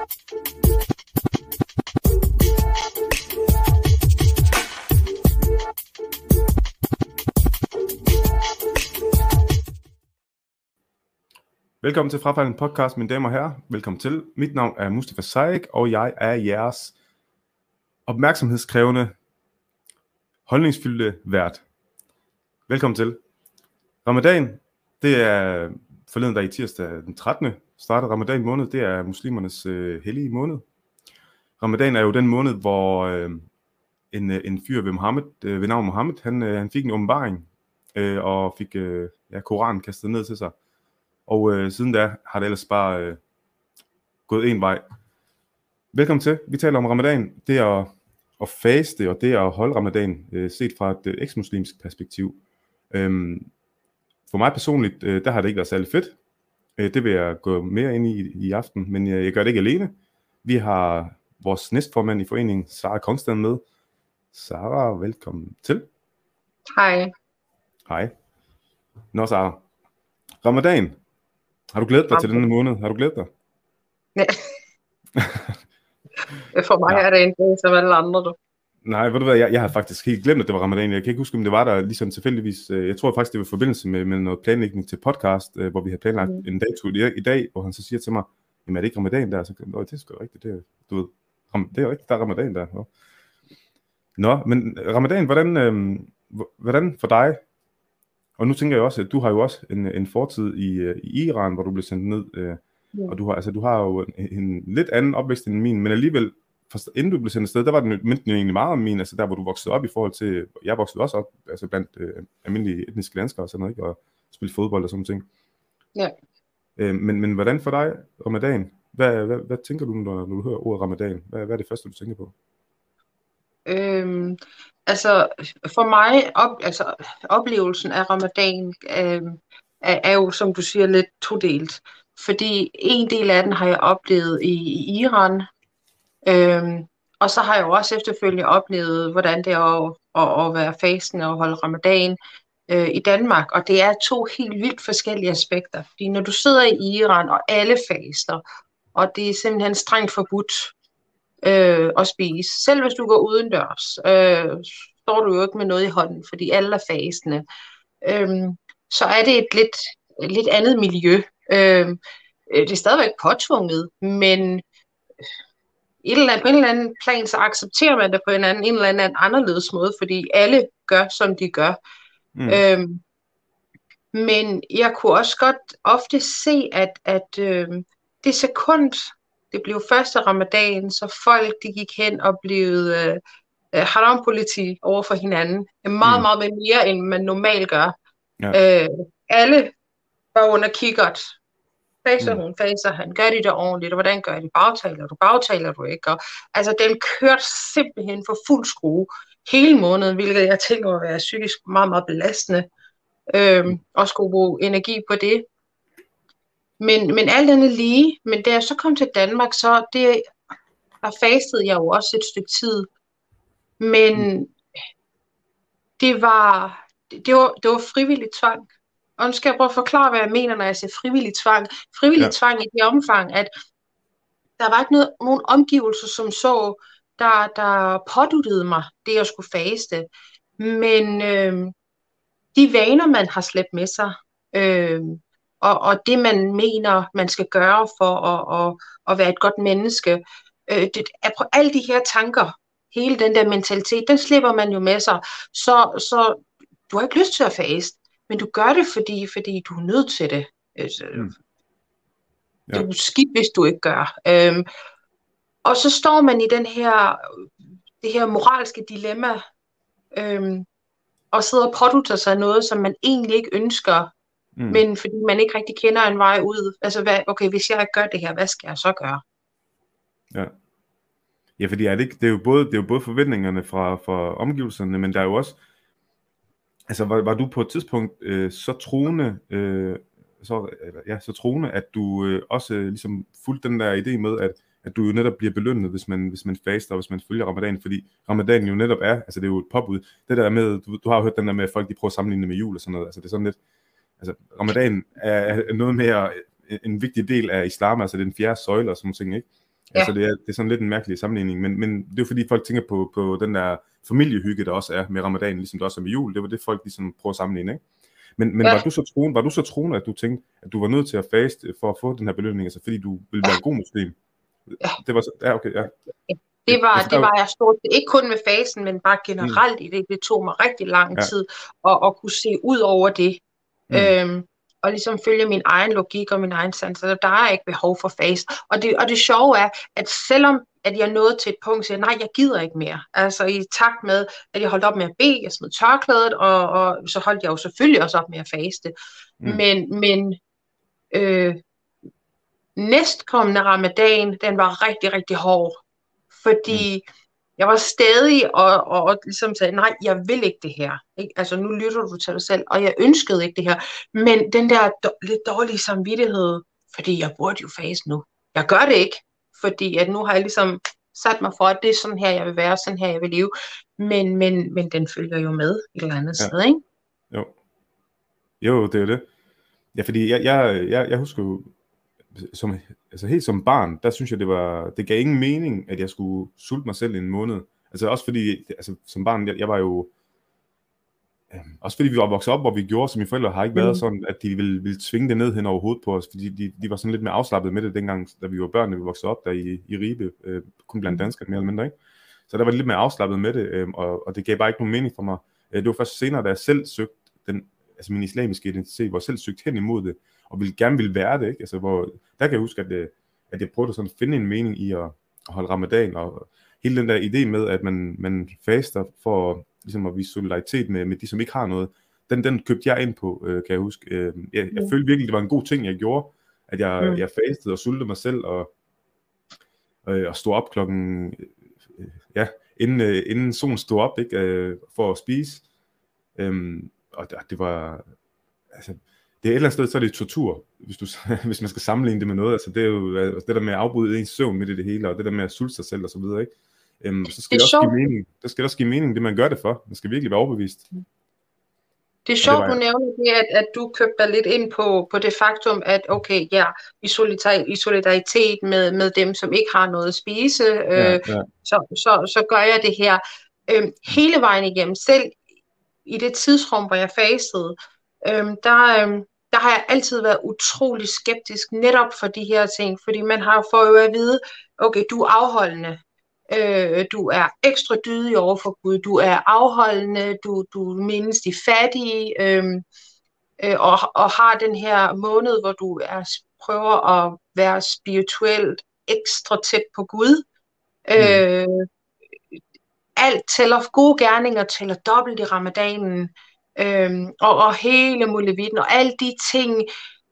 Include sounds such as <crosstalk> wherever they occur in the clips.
Velkommen til Frafaldende Podcast, mine damer og herrer. Velkommen til. Mit navn er Mustafa Saik, og jeg er jeres opmærksomhedskrævende, holdningsfyldte vært. Velkommen til. Ramadan, det er forleden dag i tirsdag den 13 startet. Ramadan måned. Det er muslimernes øh, hellige måned. Ramadan er jo den måned, hvor øh, en, øh, en fyr ved, Mohammed, øh, ved navn Mohammed, han, øh, han fik en åbenbaring øh, og fik øh, ja, Koranen kastet ned til sig. Og øh, siden da har det ellers bare øh, gået en vej. Velkommen til. Vi taler om ramadan. Det er at, at faste, og det er at holde ramadan, øh, set fra et øh, eksmuslimsk perspektiv. Øhm, for mig personligt, øh, der har det ikke været særlig fedt. Øh, det vil jeg gå mere ind i i aften, men jeg, jeg gør det ikke alene. Vi har vores næstformand i foreningen, Sara Konstant, med. Sara, velkommen til. Hej. Hej. Nå, Sara. Ramadan, har du glædet dig okay. til denne måned? Har du glædet dig? Ja. <laughs> For mig ja. er det en dag som alle andre, du. Nej, ved du hvad, jeg, jeg har faktisk helt glemt, at det var ramadan. Jeg kan ikke huske, om det var der ligesom tilfældigvis. Øh, jeg tror faktisk, det var i forbindelse med, med noget planlægning til podcast, øh, hvor vi har planlagt mm. en dato i, i dag, hvor han så siger til mig, jamen er det ikke ramadan der? Så Nå, det er sgu rigtigt, det er, du ved, det er rigtigt, der er ramadan der. Nå, Nå men ramadan, hvordan, øh, hvordan for dig, og nu tænker jeg også, at du har jo også en, en fortid i, øh, i Iran, hvor du blev sendt ned, øh, ja. og du har, altså, du har jo en, en lidt anden opvækst end min, men alligevel, for, inden du blev sendt afsted, der var den mindte egentlig meget om min, altså der hvor du voksede op i forhold til, jeg voksede også op, altså blandt øh, almindelige etniske danskere og sådan noget, ikke? og spille fodbold og sådan ting. Ja. Øh, men, men hvordan for dig, ramadan? Hvad, hvad, hvad tænker du, når, når du hører ordet ramadan? Hvad, hvad er det første, du tænker på? Øhm, altså for mig, op, altså, oplevelsen af ramadan øhm, er, er jo, som du siger, lidt todelt. Fordi en del af den har jeg oplevet i, i Iran, øhm, og så har jeg jo også efterfølgende oplevet, hvordan det er at, at, at være fasten og holde ramadan øh, i Danmark. Og det er to helt vildt forskellige aspekter. Fordi når du sidder i Iran, og alle faster, og det er simpelthen strengt forbudt øh, at spise. Selv hvis du går udendørs, øh, står du jo ikke med noget i hånden, fordi alle er fasende. Øhm, så er det et lidt, lidt andet miljø. Øhm, øh, det er stadigvæk påtvunget, men et eller andet, på en eller anden plan, så accepterer man det på en, anden, en eller anden anderledes måde, fordi alle gør, som de gør. Mm. Øhm, men jeg kunne også godt ofte se, at, at øh, det sekund, det blev første ramadan, så folk de gik hen og blev øh, øh haram-politi over for hinanden. Meget, mm. meget mere, end man normalt gør. Ja. Øh, alle var under kikkert. Faser mm. hun, faser han, gør de det ordentligt, og hvordan gør de, bagtaler du, bagtaler du ikke, og altså den kørte simpelthen for fuld skrue hele måneden, hvilket jeg tænker at være psykisk meget, meget belastende, øhm, og skulle bruge energi på det. Men, men alt andet lige, men da jeg så kom til Danmark, så det, der fastede jeg jo også et stykke tid. Men det var, det var, det var frivillig tvang. Og nu skal jeg prøve at forklare, hvad jeg mener, når jeg siger frivillig tvang. Frivillig ja. tvang i det omfang, at der var ikke noget, nogen omgivelser, som så, der, der påduttede mig det, jeg skulle faste. Men øh, de vaner, man har slæbt med sig, øh, og, og det man mener, man skal gøre for at, at, at være et godt menneske. Øh, det er på alle de her tanker, hele den der mentalitet, den slipper man jo med sig. Så, så du har ikke lyst til at faste, men du gør det, fordi, fordi du er nødt til det. Altså, mm. Ja. Det er skidt, hvis du ikke gør. Øhm, og så står man i den her, det her moralske dilemma, øhm, og sidder og pådutter sig noget, som man egentlig ikke ønsker, Mm. Men fordi man ikke rigtig kender en vej ud. Altså, hvad, okay, hvis jeg ikke gør det her, hvad skal jeg så gøre? Ja. Ja, fordi er det, ikke, det, er jo både, det er jo både forventningerne fra, fra omgivelserne, men der er jo også, altså var, var du på et tidspunkt øh, så troende, øh, så, eller, ja, så troende, at du øh, også øh, ligesom fulgte den der idé med, at, at du jo netop bliver belønnet, hvis man, hvis man faster, og hvis man følger ramadan, fordi ramadan jo netop er, altså det er jo et påbud, det der med, du, du har jo hørt den der med, at folk de prøver at sammenligne med jul og sådan noget, altså det er sådan lidt, altså ramadan er noget mere øh, en vigtig del af islam, altså det er den fjerde søjle og sådan ting, ikke? Ja. Altså det er, det er sådan lidt en mærkelig sammenligning, men, men det er jo fordi folk tænker på, på den der familiehygge, der også er med ramadan, ligesom der også er med jul. Det var det folk ligesom prøver at sammenligne, ikke? Men, men ja. var, du så troende, var du så troende, at du tænkte, at du var nødt til at faste for at få den her belønning, altså fordi du ville være en god muslim? Ja. Det var så, ja, okay, ja. Det var, det var jeg stort, ikke kun med fasen, men bare generelt mm. i det. Det tog mig rigtig lang ja. tid at, at kunne se ud over det. Mm. Øhm, og ligesom følge min egen logik og min egen sans. Så der er ikke behov for fase. Og det, og det sjove er, at selvom at jeg nåede til et punkt, så jeg, nej, jeg gider ikke mere. Altså i takt med, at jeg holdt op med at bede, jeg smed tørklædet, og, og så holdt jeg jo selvfølgelig også op med at faste. Mm. Men, men øh, næstkommende ramadan, den var rigtig, rigtig hård. Fordi mm. Jeg var stadig og, og, og ligesom sagde, nej, jeg vil ikke det her. Ikke? Altså nu lytter du til dig selv, og jeg ønskede ikke det her. Men den der do- lidt dårlige samvittighed, fordi jeg burde jo fase nu. Jeg gør det ikke, fordi at nu har jeg ligesom sat mig for, at det er sådan her, jeg vil være, sådan her, jeg vil leve. Men, men, men den følger jo med et eller andet ja. sted, ikke? Jo. Jo, det er det. Ja, fordi jeg, jeg, jeg, jeg husker jo, som, altså helt som barn, der synes jeg, det var, det gav ingen mening, at jeg skulle sulte mig selv i en måned. Altså også fordi, altså som barn, jeg, jeg var jo, øh, også fordi vi var vokset op, hvor vi gjorde, så mine forældre har ikke været mm. sådan, at de ville, ville tvinge det ned hen over hovedet på os, fordi de, de var sådan lidt mere afslappet med det dengang, da vi var børn, da vi voksede op der i, i Ribe, øh, kun blandt mm. danskere mere eller mindre, ikke? Så der var lidt mere afslappet med det, øh, og, og det gav bare ikke nogen mening for mig. Øh, det var først senere, da jeg selv søgte den, altså min islamiske identitet, hvor jeg selv søgte hen imod det, og ville, gerne ville være det, ikke? Altså, hvor, der kan jeg huske, at, det, at jeg prøvede sådan at finde en mening i at, at holde ramadan, og hele den der idé med, at man, man faster for ligesom at vise solidaritet med, med de, som ikke har noget, den, den købte jeg ind på, øh, kan jeg huske. Øh, jeg, jeg mm. følte virkelig, det var en god ting, jeg gjorde, at jeg, mm. jeg fastede og sultede mig selv, og, øh, og stod op klokken, øh, ja, inden, øh, inden solen stod op, ikke, øh, for at spise. Øh, og det, det var, altså, det er et eller andet sted, så er det tortur, hvis, du, <laughs> hvis man skal sammenligne det med noget. Altså, det er jo altså, det der med at afbryde ens søvn midt i det hele, og det der med at sulte sig selv og så videre, ikke? Øhm, så skal det, det også give mening. Der skal også give mening, det man gør det for. Man skal virkelig være overbevist. Det er sjovt, du nævner det, at, at du købte dig lidt ind på, på det faktum, at okay, ja, i solidaritet, i solidaritet med, med dem, som ikke har noget at spise, øh, ja, ja. Så, så, så gør jeg det her øh, hele vejen igennem. Selv i det tidsrum, hvor jeg fasede, øh, der, øh, der har jeg altid været utrolig skeptisk netop for de her ting, fordi man har fået jo at vide, okay, du er afholdende, øh, du er ekstra dydig over for Gud, du er afholdende, du, du mindes de fattige, øh, øh, og, og har den her måned, hvor du er, prøver at være spirituelt ekstra tæt på Gud. Mm. Øh, alt tæller, gode gerninger tæller dobbelt i ramadanen øhm, og, og hele muligheden, og alle de ting,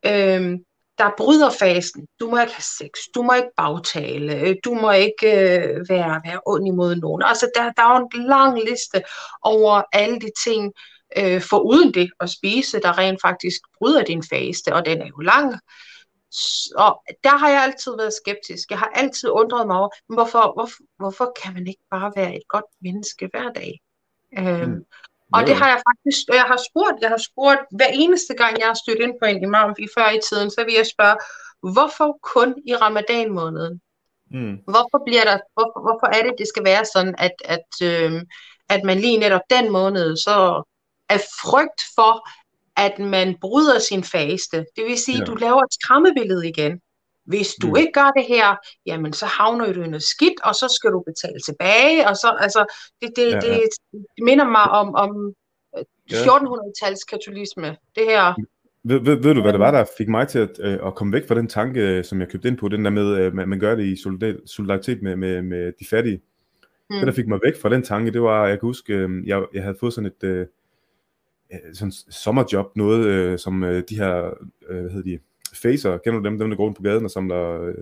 øhm, der bryder fasen. Du må ikke have sex, du må ikke bagtale, du må ikke øh, være, være ond imod nogen. Altså, der, der er jo en lang liste over alle de ting, øh, for uden det at spise, der rent faktisk bryder din faste, og den er jo lang. Og der har jeg altid været skeptisk. Jeg har altid undret mig over, hvorfor, hvorfor, hvorfor kan man ikke bare være et godt menneske hver dag? Øhm, mm. Og det har jeg faktisk, jeg har spurgt, jeg har spurgt, hver eneste gang jeg har stødt ind på en imam i før i tiden, så vil jeg spørge, hvorfor kun i ramadan måneden? Mm. Hvorfor bliver der, hvorfor, hvorfor er det, det skal være sådan, at, at, øh, at man lige netop den måned, så er frygt for, at man bryder sin faste. Det vil sige, ja. du laver et skræmmebillede igen. Hvis du mm. ikke gør det her, jamen så havner du i noget skidt, og så skal du betale tilbage, og så, altså, det, det, ja, det, det minder mig om, om 1400-tals katolisme, det her. Ved, ved, ved du, hvad det var, der fik mig til at, øh, at komme væk fra den tanke, øh, som jeg købte ind på, den der med, at man, man gør det i solidaritet med, med, med de fattige. Mm. Det, der fik mig væk fra den tanke, det var, jeg kan huske, øh, jeg, jeg havde fået sådan et øh, sådan sommerjob, noget øh, som øh, de her, øh, hvad hedder de, facer, kender du dem, dem der går rundt på gaden og samler øh,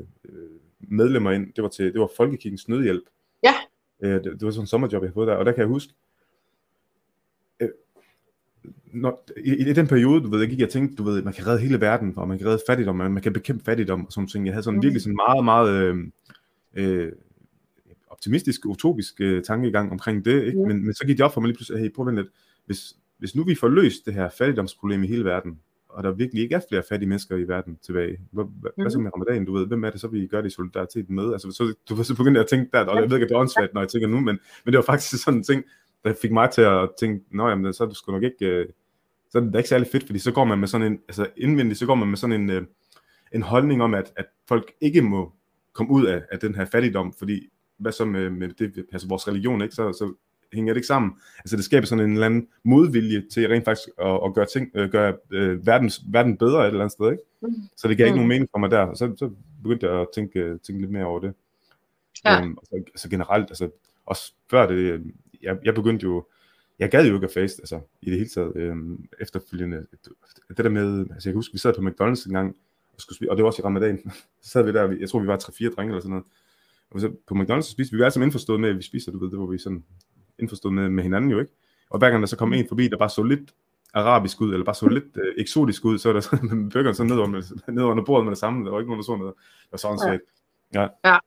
medlemmer ind, det var, til, det var Folkekirkens Nødhjælp. Ja. Øh, det, det var sådan en sommerjob, jeg havde fået der, og der kan jeg huske, øh, når, i, i, den periode, du ved, jeg gik jeg tænkte, du ved, man kan redde hele verden, og man kan redde fattigdom, man, man kan bekæmpe fattigdom og sådan ting. Jeg havde sådan mm. virkelig sådan meget, meget øh, øh, optimistisk, utopisk øh, tankegang omkring det, ikke? Mm. Men, men så gik det op for mig lige pludselig, hey, prøv at lidt, hvis, hvis nu vi får løst det her fattigdomsproblem i hele verden, og der virkelig ikke er flere fattige mennesker i verden tilbage, hvad, hvad, mm. hvad så med ramadan, du ved, hvem er det så, vi gør det i solidaritet med? Altså, så, du var så begyndt at tænke der, og jeg ved ikke, at det er åndssvagt, når jeg tænker nu, men, men det var faktisk <laughs> sådan en ting, der fik mig til at tænke, nå jamen, så er det sgu nok ikke, øh, så er det ikke særlig fedt, fordi så går man med sådan en, altså indvendigt, så går man med sådan en, øh, en holdning om, at, at folk ikke må komme ud af, af den her fattigdom, fordi hvad så med, med det, altså vores religion, ikke? Så, så hænger det ikke sammen. Altså det skaber sådan en eller anden modvilje til rent faktisk at, at gøre, ting, øh, gøre øh, verdens, verden bedre et eller andet sted, ikke? Mm. Så det gav mm. ikke nogen mening for mig der, så, så begyndte jeg at tænke, tænke lidt mere over det. Ja. Øhm, altså, altså generelt, altså også før det, jeg, jeg begyndte jo, jeg gad jo ikke at faste, altså i det hele taget, øhm, efterfølgende, det der med, altså jeg kan huske, vi sad på McDonald's en gang, og, skulle spise, og det var også i ramadan, <laughs> så sad vi der, jeg tror vi var 3-4 drenge eller sådan noget, og så på McDonald's så spiste vi, vi var alle sammen indforstået med, at vi spiser, du ved, det var vi sådan indforstået med, med hinanden jo ikke, og hver gang der så kom en forbi, der bare så lidt arabisk ud, eller bare så lidt øh, eksotisk ud, så var der sådan, <laughs> burgeren så ned under, ned under bordet med det samme, der var ikke nogen, der så noget, det var sådan set. Ja. ja.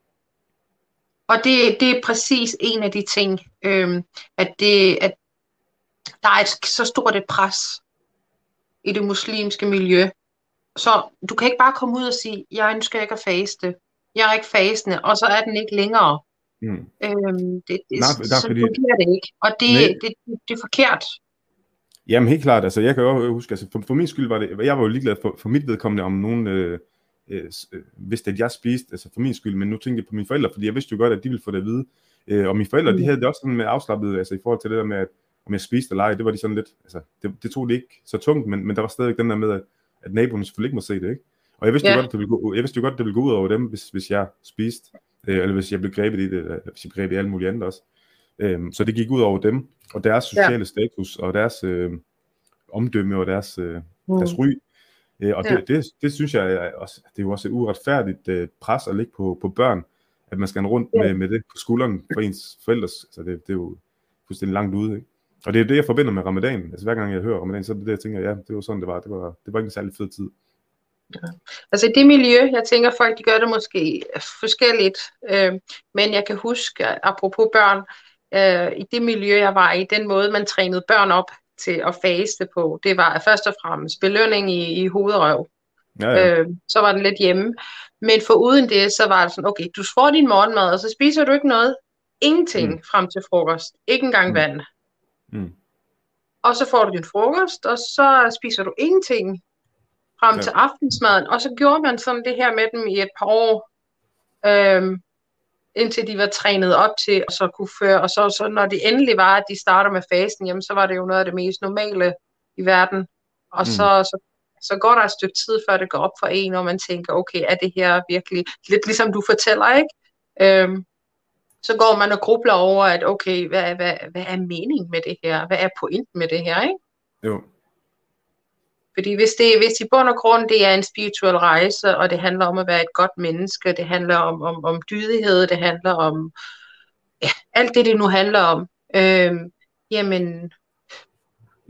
Og det, det er præcis en af de ting, øhm, at, det, at der er et, så stort et pres i det muslimske miljø. Så du kan ikke bare komme ud og sige, jeg ønsker ikke at faste. Jeg er ikke fastende, og så er den ikke længere. Mm. Øhm, det, det, Nej, der, så fordi... fungerer det ikke. Og det, det, det, det er forkert. Jamen helt klart, altså jeg kan jo huske, altså for, for min skyld var det, jeg var jo ligeglad for, for mit vedkommende, om nogen øh, øh, øh, vidste, at jeg spiste, altså for min skyld, men nu tænkte jeg på mine forældre, fordi jeg vidste jo godt, at de ville få det at vide. Øh, og mine forældre, mm. de havde det også sådan med afslappet, altså i forhold til det der med, at om jeg spiste eller ej, det var de sådan lidt, altså det, det tog det ikke så tungt, men, men der var stadig den der med, at, at naboen selvfølgelig ikke må se det, ikke? Og jeg vidste ja. jo godt, at det ville gå, jeg vidste jo godt, at det ville gå ud over dem, hvis, hvis jeg spiste, øh, eller hvis jeg blev grebet i det, eller hvis jeg blev grebet i alle mulige andre også. Øh, så det gik ud over dem, og deres sociale ja. status, og deres øh, omdømme, og deres, øh, mm. deres ry. Øh, og ja. det, det, det, synes jeg er også, det er jo også et uretfærdigt øh, pres at lægge på, på børn, at man skal rundt ja. med, med det på skulderen for ens forældres, altså det, det er jo fuldstændig langt ude, ikke? Og det er det, jeg forbinder med ramadan. Altså hver gang jeg hører ramadan, så er det det, jeg tænker, ja, det var sådan, det var. Det var, det var ikke en særlig fed tid. Ja. Altså i det miljø, jeg tænker folk, de gør det måske forskelligt, øh, men jeg kan huske, apropos børn, øh, i det miljø, jeg var i, den måde, man trænede børn op til at faste på, det var først og fremmest belønning i, i hovedrøv. Ja, ja. Øh, så var den lidt hjemme. Men for uden det, så var det sådan, okay, du får din morgenmad, og så spiser du ikke noget. Ingenting mm. frem til frokost. Ikke engang mm. vand. Mm. Og så får du din frokost, og så spiser du ingenting frem ja. til aftensmaden. Og så gjorde man sådan det her med dem i et par år, øhm, indtil de var trænet op til at så kunne føre. Og så, så når det endelig var, at de starter med fasten, jamen, så var det jo noget af det mest normale i verden. Og mm. så, så, så går der et stykke tid, før det går op for en, og man tænker, okay, er det her virkelig, lidt ligesom du fortæller, ikke? Øhm, så går man og grubler over, at okay, hvad, hvad, hvad er meningen med det her? Hvad er pointen med det her, ikke? Jo. Fordi hvis det hvis i bund og grund det er en spirituel rejse, og det handler om at være et godt menneske, det handler om, om, om dydighed, det handler om ja, alt det, det nu handler om, øhm, jamen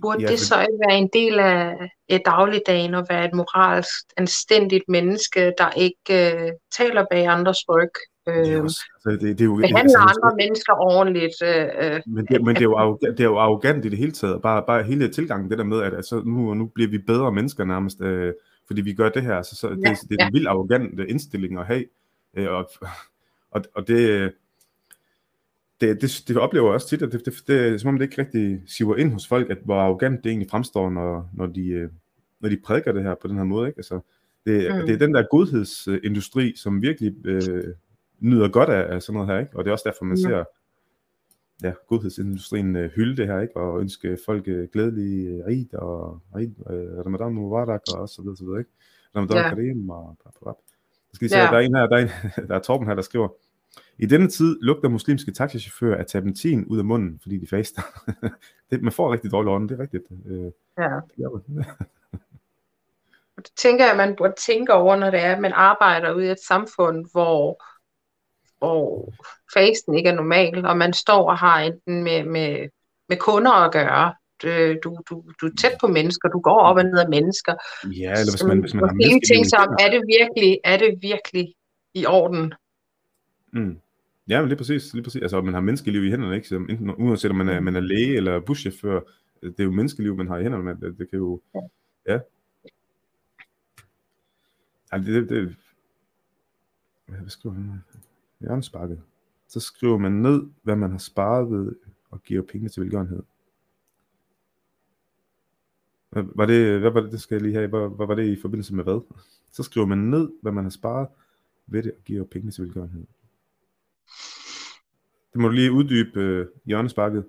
burde ja, det så ikke være en del af, af dagligdagen at være et moralsk anstændigt menneske, der ikke øh, taler bag andres ryg, det er også, altså, det, det er jo, behandler altså, andre mennesker ordentligt. Øh, øh, men det, men det, er jo arrogant, det er jo arrogant i det hele taget. Bare, bare hele tilgangen, det der med, at altså, nu, nu bliver vi bedre mennesker nærmest, øh, fordi vi gør det her. Så, så ja, det, det er ja. en vild arrogant indstilling at have. Øh, og, og, og det, det, det, det oplever jeg også tit, at det, det, det, det er som om det ikke rigtig siver ind hos folk, at hvor arrogant det egentlig fremstår, når, når, de, øh, når de prædiker det her på den her måde. Ikke? Altså, det, mm. det er den der godhedsindustri, som virkelig øh, nyder godt af, af sådan noget her, ikke? Og det er også derfor, man ja. ser ja, godhedsindustrien øh, hylde det her, ikke? Og ønske folk øh, glædelig øh, Eid og Eid, øh, Ramadan Mubarak og så videre, så videre, ikke? Ramadan ja. Karim og pap, pap. Jeg skal lige se, ja. der er en her, der er, en, <laughs> der er Torben her, der skriver, i denne tid lugter muslimske taxichauffører af terpentin ud af munden, fordi de faster. <laughs> det, man får rigtig dårlig ånd, det er rigtigt. Øh, ja. Det <laughs> det tænker jeg, man burde tænke over, når det er, at man arbejder ude i et samfund, hvor hvor fasten ikke er normal, og man står og har enten med, med, med kunder at gøre, du, du, du er tæt på mennesker, du går op og ned af mennesker. Ja, eller hvis man, hvis man har hele ting som, er det virkelig, er det virkelig i orden? Mm. Ja, men lige præcis, lige præcis. Altså, man har menneskeliv i hænderne, ikke? Så enten, uanset om man er, man er læge eller buschauffør, det er jo menneskeliv, man har i hænderne, det, det kan jo, ja. ja. Altså, det, det, hvad skriver han? Hjørnesparket. Så skriver man ned, hvad man har sparet ved og giver penge til velgørenhed. Hvad var det, hvad var det, det skal jeg lige have, hvad, hvad var det i forbindelse med hvad? Så skriver man ned, hvad man har sparet ved det og giver penge til velgørenhed. Det må du lige uddybe øh, hjørnesparket.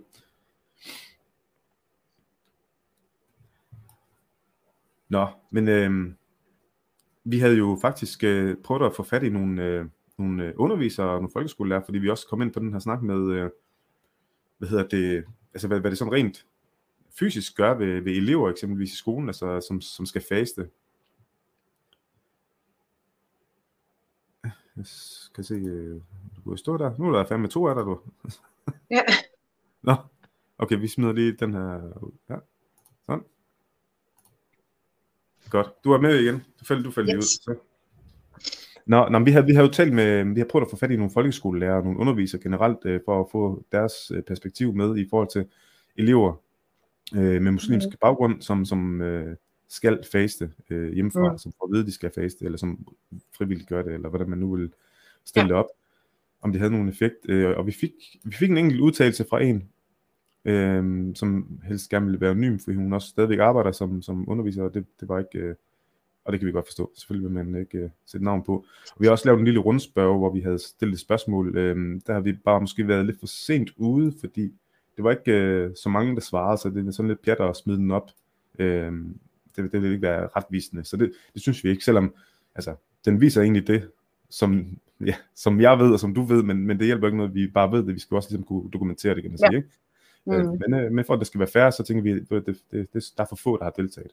Nå, men øh, vi havde jo faktisk øh, prøvet at få fat i nogle, øh, nogle øh, undervisere og nogle folkeskolelærer, fordi vi også kom ind på den her snak med, øh, hvad hedder det, altså hvad, hvad det sådan rent fysisk gør ved, ved elever eksempelvis i skolen, altså som, som skal faste. Jeg skal se, øh, du kunne stå der. Nu er der fandme to af dig, du. Ja. <laughs> Nå, okay, vi smider lige den her ud. Ja, sådan. Godt. Du er med igen. Du faldt, du faldt Yes. ud. Så. Nå, nå, men vi har, vi har jo talt med, vi har prøvet at få fat i nogle folkeskolelærer og nogle undervisere generelt, øh, for at få deres øh, perspektiv med i forhold til elever øh, med muslimsk baggrund, som, som øh, skal faste øh, hjemmefra, Mm. som får at vide, at de skal faste, eller som frivilligt gør det, eller hvordan man nu vil stille Ja. det op, om det havde nogen effekt. Øh, og vi fik, vi fik en enkelt udtalelse fra en, øh, som helst gerne ville være anonym, fordi hun også stadigvæk arbejder som, som underviser, og det, det var ikke... Øh, og det kan vi godt forstå. Selvfølgelig vil man ikke øh, sætte navn på. Og vi har også lavet en lille rundspørg, hvor vi havde stillet et spørgsmål. Øhm, der har vi bare måske været lidt for sent ude, fordi det var ikke øh, så mange, der svarede, så det er sådan lidt pjat at smide den op. Øhm, det, det vil ikke være retvisende. Så det, det synes vi ikke, selvom altså, den viser egentlig det, som, ja, som jeg ved, og som du ved, men, men det hjælper ikke noget, vi bare ved det. Vi skal også ligesom kunne dokumentere det, kan man Ja. sige. Ikke? Mm. Øh, men, øh, men for at det skal være fair, så tænker vi, at det, det, det, det, der er for få, der har deltaget.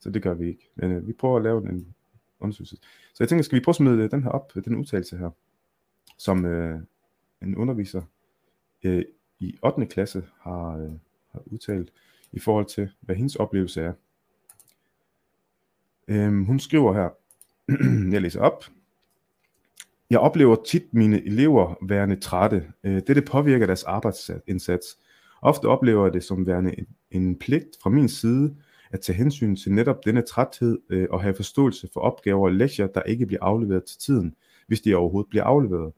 Så det gør vi ikke. Men øh, vi prøver at lave en undersøgelse. Så jeg tænker, skal vi prøve at smide øh, den her op, øh, den udtalelse her, som øh, en underviser øh, i 8. klasse har, øh, har udtalt i forhold til, hvad hendes oplevelse er. Øhm, hun skriver her, <clears throat> jeg læser op. Jeg oplever tit mine elever værende trætte. Øh, Dette påvirker deres arbejdsindsats. Ofte oplever jeg det som værende en, en pligt fra min side at tage hensyn til netop denne træthed øh, og have forståelse for opgaver og lektier, der ikke bliver afleveret til tiden, hvis de overhovedet bliver afleveret.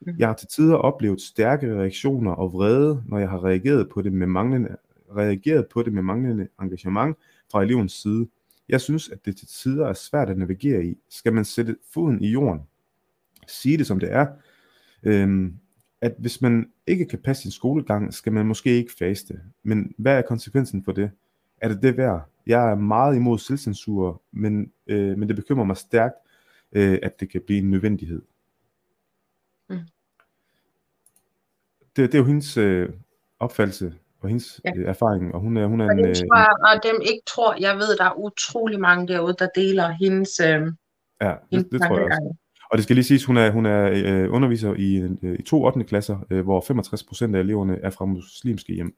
Mhm. Jeg har til tider oplevet stærke reaktioner og vrede, når jeg har reageret på det med manglende, reageret på det med manglende engagement fra elevens side. Jeg synes, at det til tider er svært at navigere i. Skal man sætte foden i jorden? Sige det som det er. Øhm, at hvis man ikke kan passe sin skolegang, skal man måske ikke faste. Men hvad er konsekvensen for det? Er det det værd? Jeg er meget imod selvcensur, men, øh, men det bekymrer mig stærkt, øh, at det kan blive en nødvendighed. Mm. Det, det er jo hendes øh, opfattelse og hendes Ja. øh, erfaring, og hun er, hun er Og en... Øh, tror jeg, og dem ikke tror, jeg ved, der er utrolig mange derude, der deler hendes, øh, ja, hendes det, det tror jeg også. Og det skal lige siges, hun er, hun er øh, underviser i, øh, i to 8. klasser, øh, hvor 65% af eleverne er fra muslimske hjem.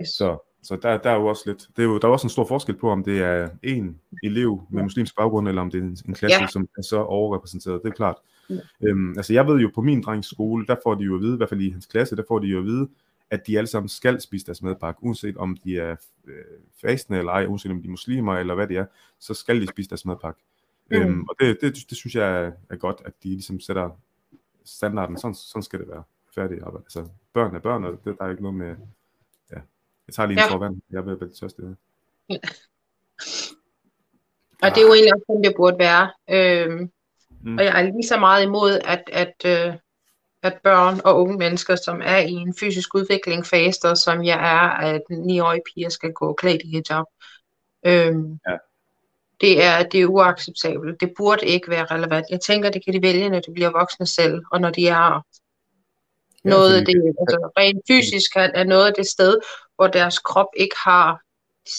Yes. Så, så der, der er jo også lidt, det er jo, der er også en stor forskel på, om det er en elev med muslimsk baggrund, eller om det er en, en klasse, Ja. som er så overrepræsenteret. Det er klart. Ja. Øhm, altså jeg ved jo på min drengs skole, der får de jo at vide, i hvert fald i hans klasse, der får de jo at vide, at de alle sammen skal spise deres madpakke, uanset om de er øh, fastende eller ej, uanset om de er muslimer eller hvad det er, så skal de spise deres madpakke. Mm. Øhm, og det, det, det synes jeg er, er godt, at de ligesom sætter standarden, sådan, sådan skal det være færdigt arbejde. Altså børn er børn, og det, der er ikke noget med, jeg tager lige en Ja. ja. vand, jeg er ved at blive tørst. i det. Og det er jo egentlig også sådan, det burde være. Øhm, Mm. Og jeg er lige så meget imod, at, at, øh, at børn og unge mennesker, som er i en fysisk udvikling, faster, som jeg er, at 9-årige piger skal gå klædt i hijab. Øhm, Ja. det, er, det er uacceptabelt. Det burde ikke være relevant. Jeg tænker, det kan de vælge, når de bliver voksne selv, og når de er Ja, noget det, altså rent fysisk er noget af det sted, hvor deres krop ikke har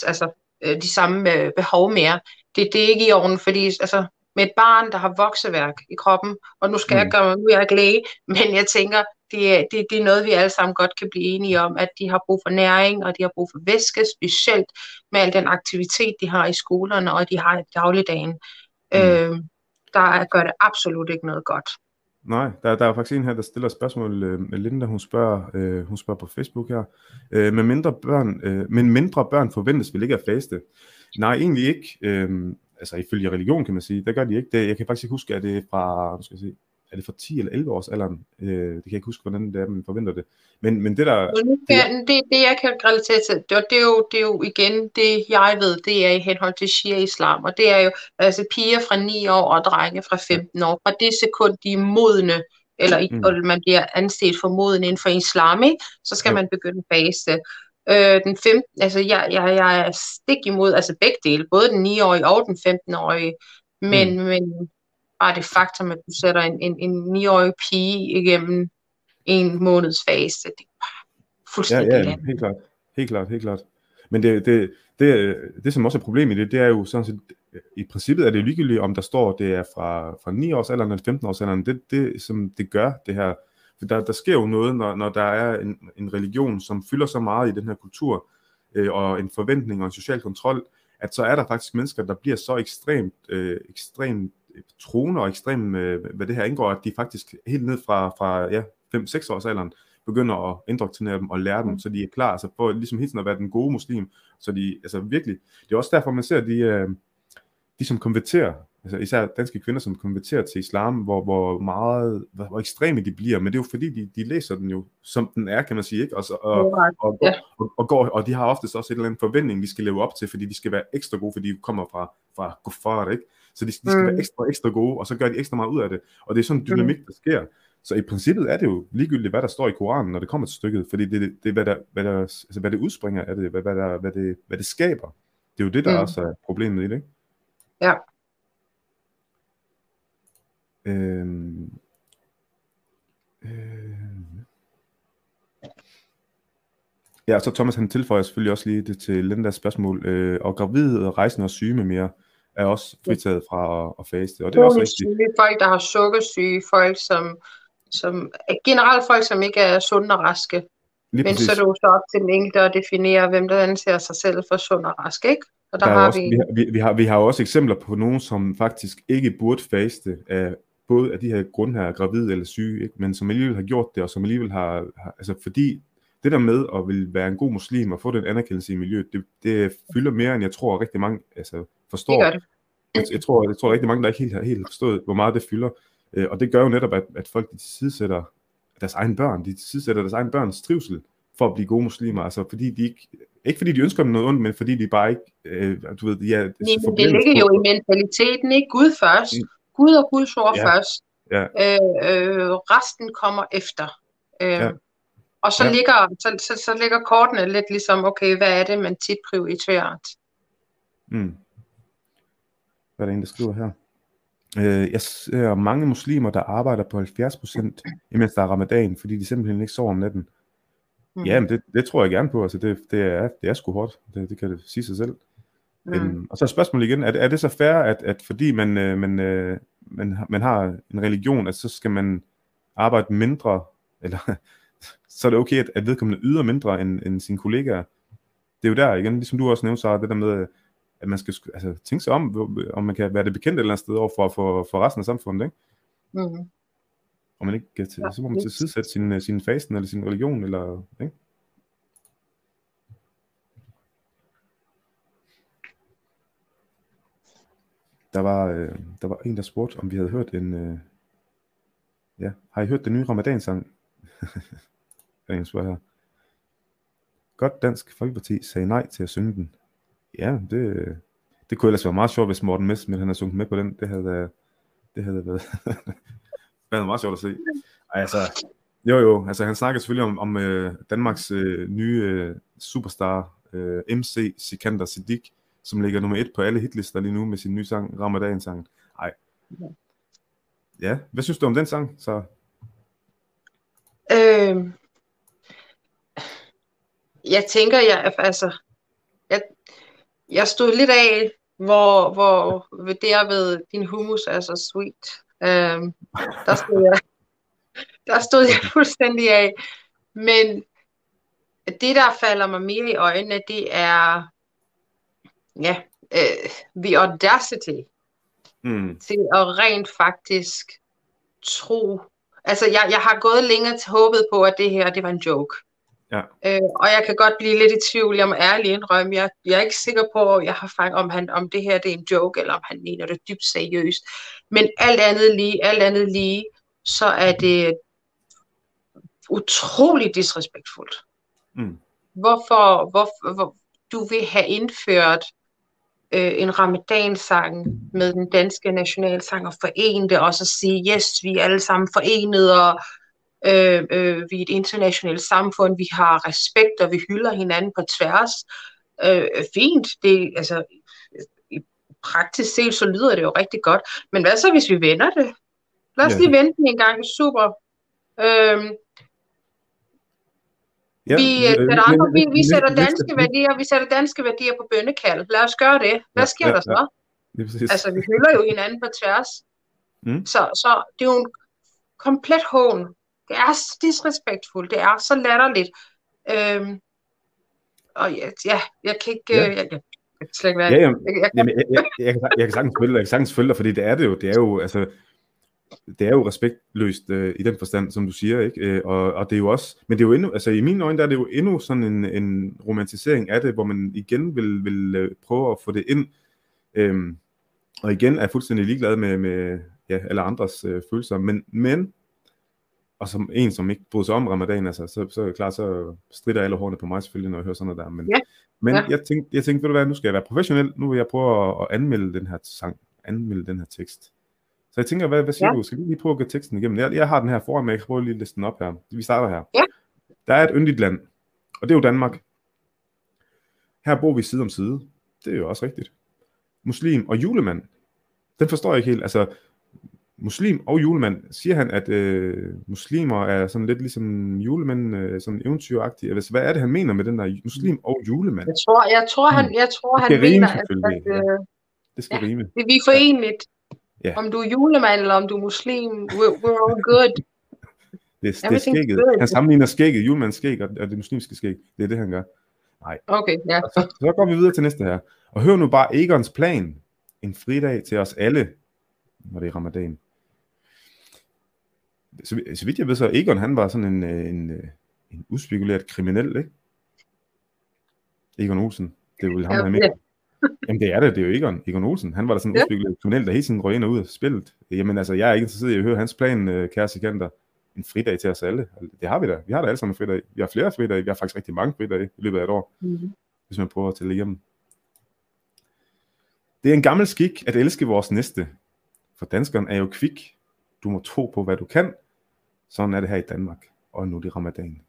altså, øh, de samme øh, behov mere. Det, det er ikke i orden, fordi altså, med et barn, der har vokseværk i kroppen, og nu skal mm. jeg gøre, nu er jeg ikke læge, men jeg tænker, det er, det, det er noget, vi alle sammen godt kan blive enige om, at de har brug for næring, og de har brug for væske, specielt med al den aktivitet, de har i skolerne, og de har i dagligdagen. Mm. Øh, der gør det absolut ikke noget godt. Nej, der, der er faktisk en her, der stiller et spørgsmål. Øh, Linda, hun spørger, øh, hun spørger på Facebook her. Øh, med mindre børn, øh, men mindre børn forventes vel ikke at faste? Nej, egentlig ikke. Øh, altså ifølge religion kan man sige, der gør de ikke det. Jeg kan faktisk ikke huske, at det er fra, nu skal jeg se, er det fra 10 eller 11 års alderen? Øh, det kan jeg ikke huske, hvordan det er, man forventer det. Men, men det der... Det, det, det, jeg kan relatere til, det, det, er jo, det er jo igen det, jeg ved, det er i henhold til Shia-islam, og det er jo altså piger fra 9 år og drenge fra 15 år. Fra det sekund, de er modne, eller mm. og man bliver anset for moden inden for islam, ikke? så skal ja. man begynde at faste. Øh, den 15, altså jeg, jeg, jeg er stik imod, altså begge dele, både den 9-årige og den 15-årige, men, mm. men bare det faktum, at du sætter en, en, en 9-årig pige igennem en måneds fase, det er bare fuldstændig Ja, ja, helt klart. Helt klart, helt klart. Men det, det, det, det, som også er problemet i det, det er jo sådan set, i princippet er det ligegyldigt, om der står, det er fra, fra 9 års alderen eller 15 års alderen. Det, det, som det gør, det her, for der, der sker jo noget, når, når der er en, en religion, som fylder så meget i den her kultur, øh, og en forventning og en social kontrol, at så er der faktisk mennesker, der bliver så ekstremt, øh, ekstremt troende og ekstremt, øh, hvad det her indgår, at de faktisk helt ned fra, fra ja, 5-6 års alderen, begynder at indoktrinere dem og lære dem, så de er klar altså for ligesom hele tiden at være den gode muslim, så de, altså virkelig, det er også derfor, man ser de, øh, de som konverterer, altså især danske kvinder, som konverterer til islam, hvor, hvor meget, hvor, hvor ekstreme de bliver, men det er jo fordi, de, de læser den jo, som den er, kan man sige, ikke? Og, så, og, og, og, og, og, går, og de har oftest også et eller andet forventning, de skal leve op til, fordi de skal være ekstra gode, fordi de kommer fra, fra Gofar, ikke? Så de, de skal mm. være ekstra, ekstra gode, og så gør de ekstra meget ud af det. Og det er sådan en dynamik, der sker. Så i princippet er det jo ligegyldigt, hvad der står i Koranen, når det kommer til stykket, fordi det, det, det hvad, der, hvad, der, altså, hvad det udspringer af det, hvad, hvad, der, hvad, det, hvad det skaber. Det er jo det, der mm. også er problemet i det, ikke? Ja. Øhm, øhm. Ja, så Thomas han tilføjer selvfølgelig også lige det til Lindas spørgsmål. Øh, og gravide, rejsende og syge med mere er også fritaget fra at, at faste. Og det er også rigtigt. Folk, der har sukkersyge, folk som, som generelt folk, som ikke er sunde og raske. Lige Men præcis. så er det jo så op til den enkelte at definere, hvem der anser sig selv for sund og rask, ikke? Og der, der har også, vi... Vi, har, vi, vi, har, vi har også eksempler på nogen, som faktisk ikke burde faste af både af de her grund her, gravide eller syge, ikke? men som alligevel har gjort det, og som alligevel har, har altså fordi det der med at vil være en god muslim og få den anerkendelse i miljøet, det, det fylder mere, end jeg tror rigtig mange altså, forstår. Det gør det. Jeg, jeg, tror, jeg tror rigtig mange, der ikke helt har helt forstået, hvor meget det fylder. Øh, og det gør jo netop, at, at folk de tilsidesætter deres egne børn, de tilsidesætter deres egne børns trivsel for at blive gode muslimer, altså fordi de ikke, ikke fordi de ønsker dem noget ondt, men fordi de bare ikke, øh, du ved, de er... Men det ligger jo i mentaliteten, ikke? Gud først. Mm. Gud og Guds ord ja. først. Ja. Øh, øh, resten kommer efter. Øh, ja. Og så, ja. ligger, så, så, så ligger kortene lidt ligesom, okay, hvad er det, man tit prioriterer? Mm. Hvad er der en, der skriver her? Øh, jeg ser mange muslimer, der arbejder på 70%, imens der er ramadan, fordi de simpelthen ikke sover om natten. Mm. Ja, men det, det tror jeg gerne på. Altså det, det, er, det er sgu hårdt. Det, det kan det sige sig selv. Mm. Øhm, og så er spørgsmålet igen, er, er det så fair, at, at fordi man, øh, man, øh, man, man har en religion, at så skal man arbejde mindre, eller <laughs> så er det okay, at, at vedkommende yder mindre end, end sine kollegaer. Det er jo der igen, ligesom du også nævnte, så det der med, at man skal altså, tænke sig om, om man kan være det bekendt et eller andet sted over for, for, for resten af samfundet, ikke? Mm. Og man ikke kan til, ja, så må man tilsidesætte sin, sin fasten eller sin religion, eller, ikke? Der var, øh, der var en, der spurgte, om vi havde hørt en... Øh, ja, har I hørt den nye Ramadan-sang? <laughs> en spørger her. Godt Dansk Folkeparti sagde nej til at synge den. Ja, det, det kunne ellers være meget sjovt, hvis Morten Messerschmidt han havde sunget med på den. Det havde, det havde været, <laughs> været meget sjovt at se. Ej, altså, jo jo, altså han snakker selvfølgelig om, om uh, Danmarks uh, nye uh, superstar, uh, MC Sikander Siddiq, som ligger nummer et på alle hitlister lige nu med sin nye sang, Ramadan-sang. Ej. Ja, hvad synes du om den sang, så? Øh, jeg tænker, jeg, altså, jeg stod lidt af, hvor, hvor der ved din hummus er så sweet. Øh, der stod jeg, der stod jeg fuldstændig af. Men det, der falder mig mere i øjnene, det er ja, øh, the audacity mm. til at rent faktisk tro. Altså, jeg, jeg har gået længere til håbet på, at det her, det var en joke. Ja. Øh, og jeg kan godt blive lidt i tvivl, jeg må ærligt indrømme, jeg, jeg er ikke sikker på, jeg har fanget, om, han, om det her det er en joke, eller om han mener det dybt seriøst. Men alt andet lige, alt andet lige, så er det utrolig disrespektfuldt. Mm. Hvorfor, hvor, hvor du vil have indført øh, en ramadansang med den danske nationalsang og forene det, og så sige, yes, vi er alle sammen forenet, og øh, øh, vi er et internationalt samfund, vi har respekt, og vi hylder hinanden på tværs. Øh, fint, det, altså, i praktisk set, så lyder det jo rigtig godt, men hvad så, hvis vi vender det? Lad os Ja. lige vente en gang, super. Øh, Ja, vi, øh, sætter, andre, vi, vi næste- sætter danske værdier, vi sætter danske værdier på bønnekald. Lad os gøre det. Hvad Ja, sker ja, der så? Præcis. Altså, vi hylder jo hinanden på tværs. Mm. Så, så det er jo en komplet hån. Det er så disrespektfuldt. Det er så latterligt. Øhm, og ja, ja, jeg kan ikke... Ja. Ja. Jeg, jeg, jeg kan slet ikke være... Ja, jamen, jeg, jeg, Jamen, jeg, jeg, jeg, kan, jeg kan sagtens følge dig, jeg kan sagtens følge dig, fordi det er det jo, det er jo, altså, det er jo respektløst øh, i den forstand, som du siger, ikke? Øh, og, og det er jo også, men det er jo endnu, altså i mine øjne, der er det jo endnu sådan en, en romantisering af det, hvor man igen vil, vil øh, prøve at få det ind, øhm, og igen er jeg fuldstændig ligeglad med, med ja, alle andres øh, følelser, men, men, og som en, som ikke bryder sig om ramadan, altså, så, så er det klart, så strider alle hårene på mig selvfølgelig, når jeg hører sådan noget der, men, Ja. men Ja. jeg tænkte, jeg tænkte, ved du hvad, nu skal jeg være professionel, nu vil jeg prøve at, at anmelde den her sang, anmelde den her tekst. Så jeg tænker, hvad, hvad siger Ja. du? Skal vi lige prøve at gå teksten igennem? Jeg, jeg har den her foran mig, jeg kan prøve lige at liste den op her. Vi starter her. Ja. Der er et yndigt land, og det er jo Danmark. Her bor vi side om side. Det er jo også rigtigt. Muslim og julemand, den forstår jeg ikke helt. Altså, muslim og julemand, siger han, at øh, muslimer er sådan lidt ligesom julemænd, øh, sådan eventyragtige. Altså, hvad er det, han mener med den der muslim og julemand? jeg tror, jeg tror, han, jeg tror, Det han rime mener, at, at øh, Det skal Ja. rime. vi vi er forenligt. Ja. Om du er julemand, eller om du er muslim, we're, we're all good. Det, det er skægget. Han sammenligner skægget, julemandens skæg og, og det muslimske skæg. Det er det, han gør. Okay, ja. Og så, så går vi videre til næste her. Og hør nu bare Egons plan. En fridag til os alle, når det er ramadan. Så, så vidt jeg ved, så Egon, han var sådan en, øh, en, øh, en uspekuleret kriminel, ikke? Egon Olsen. Det er jo ham, Ja, der er. Jamen det er det, det er jo Egon, Egon Olsen. Han var da sådan en Ja. uspekuleret kriminel, der hele tiden røg ind og ud af spillet. Jamen altså, jeg er ikke interesseret i at høre hans plan, øh, kære sekanter. En fridag til os alle. Det har vi da. Vi har da alle sammen en fridag. Vi har flere fridage. Vi har faktisk rigtig mange fridage i løbet af et år Mhm. hvis man prøver at tælle igennem. Det er en gammel skik at elske vores næste, for danskeren er jo kvik. Du må tro på, hvad du kan. Sådan er det her i Danmark, og nu er det ramadan.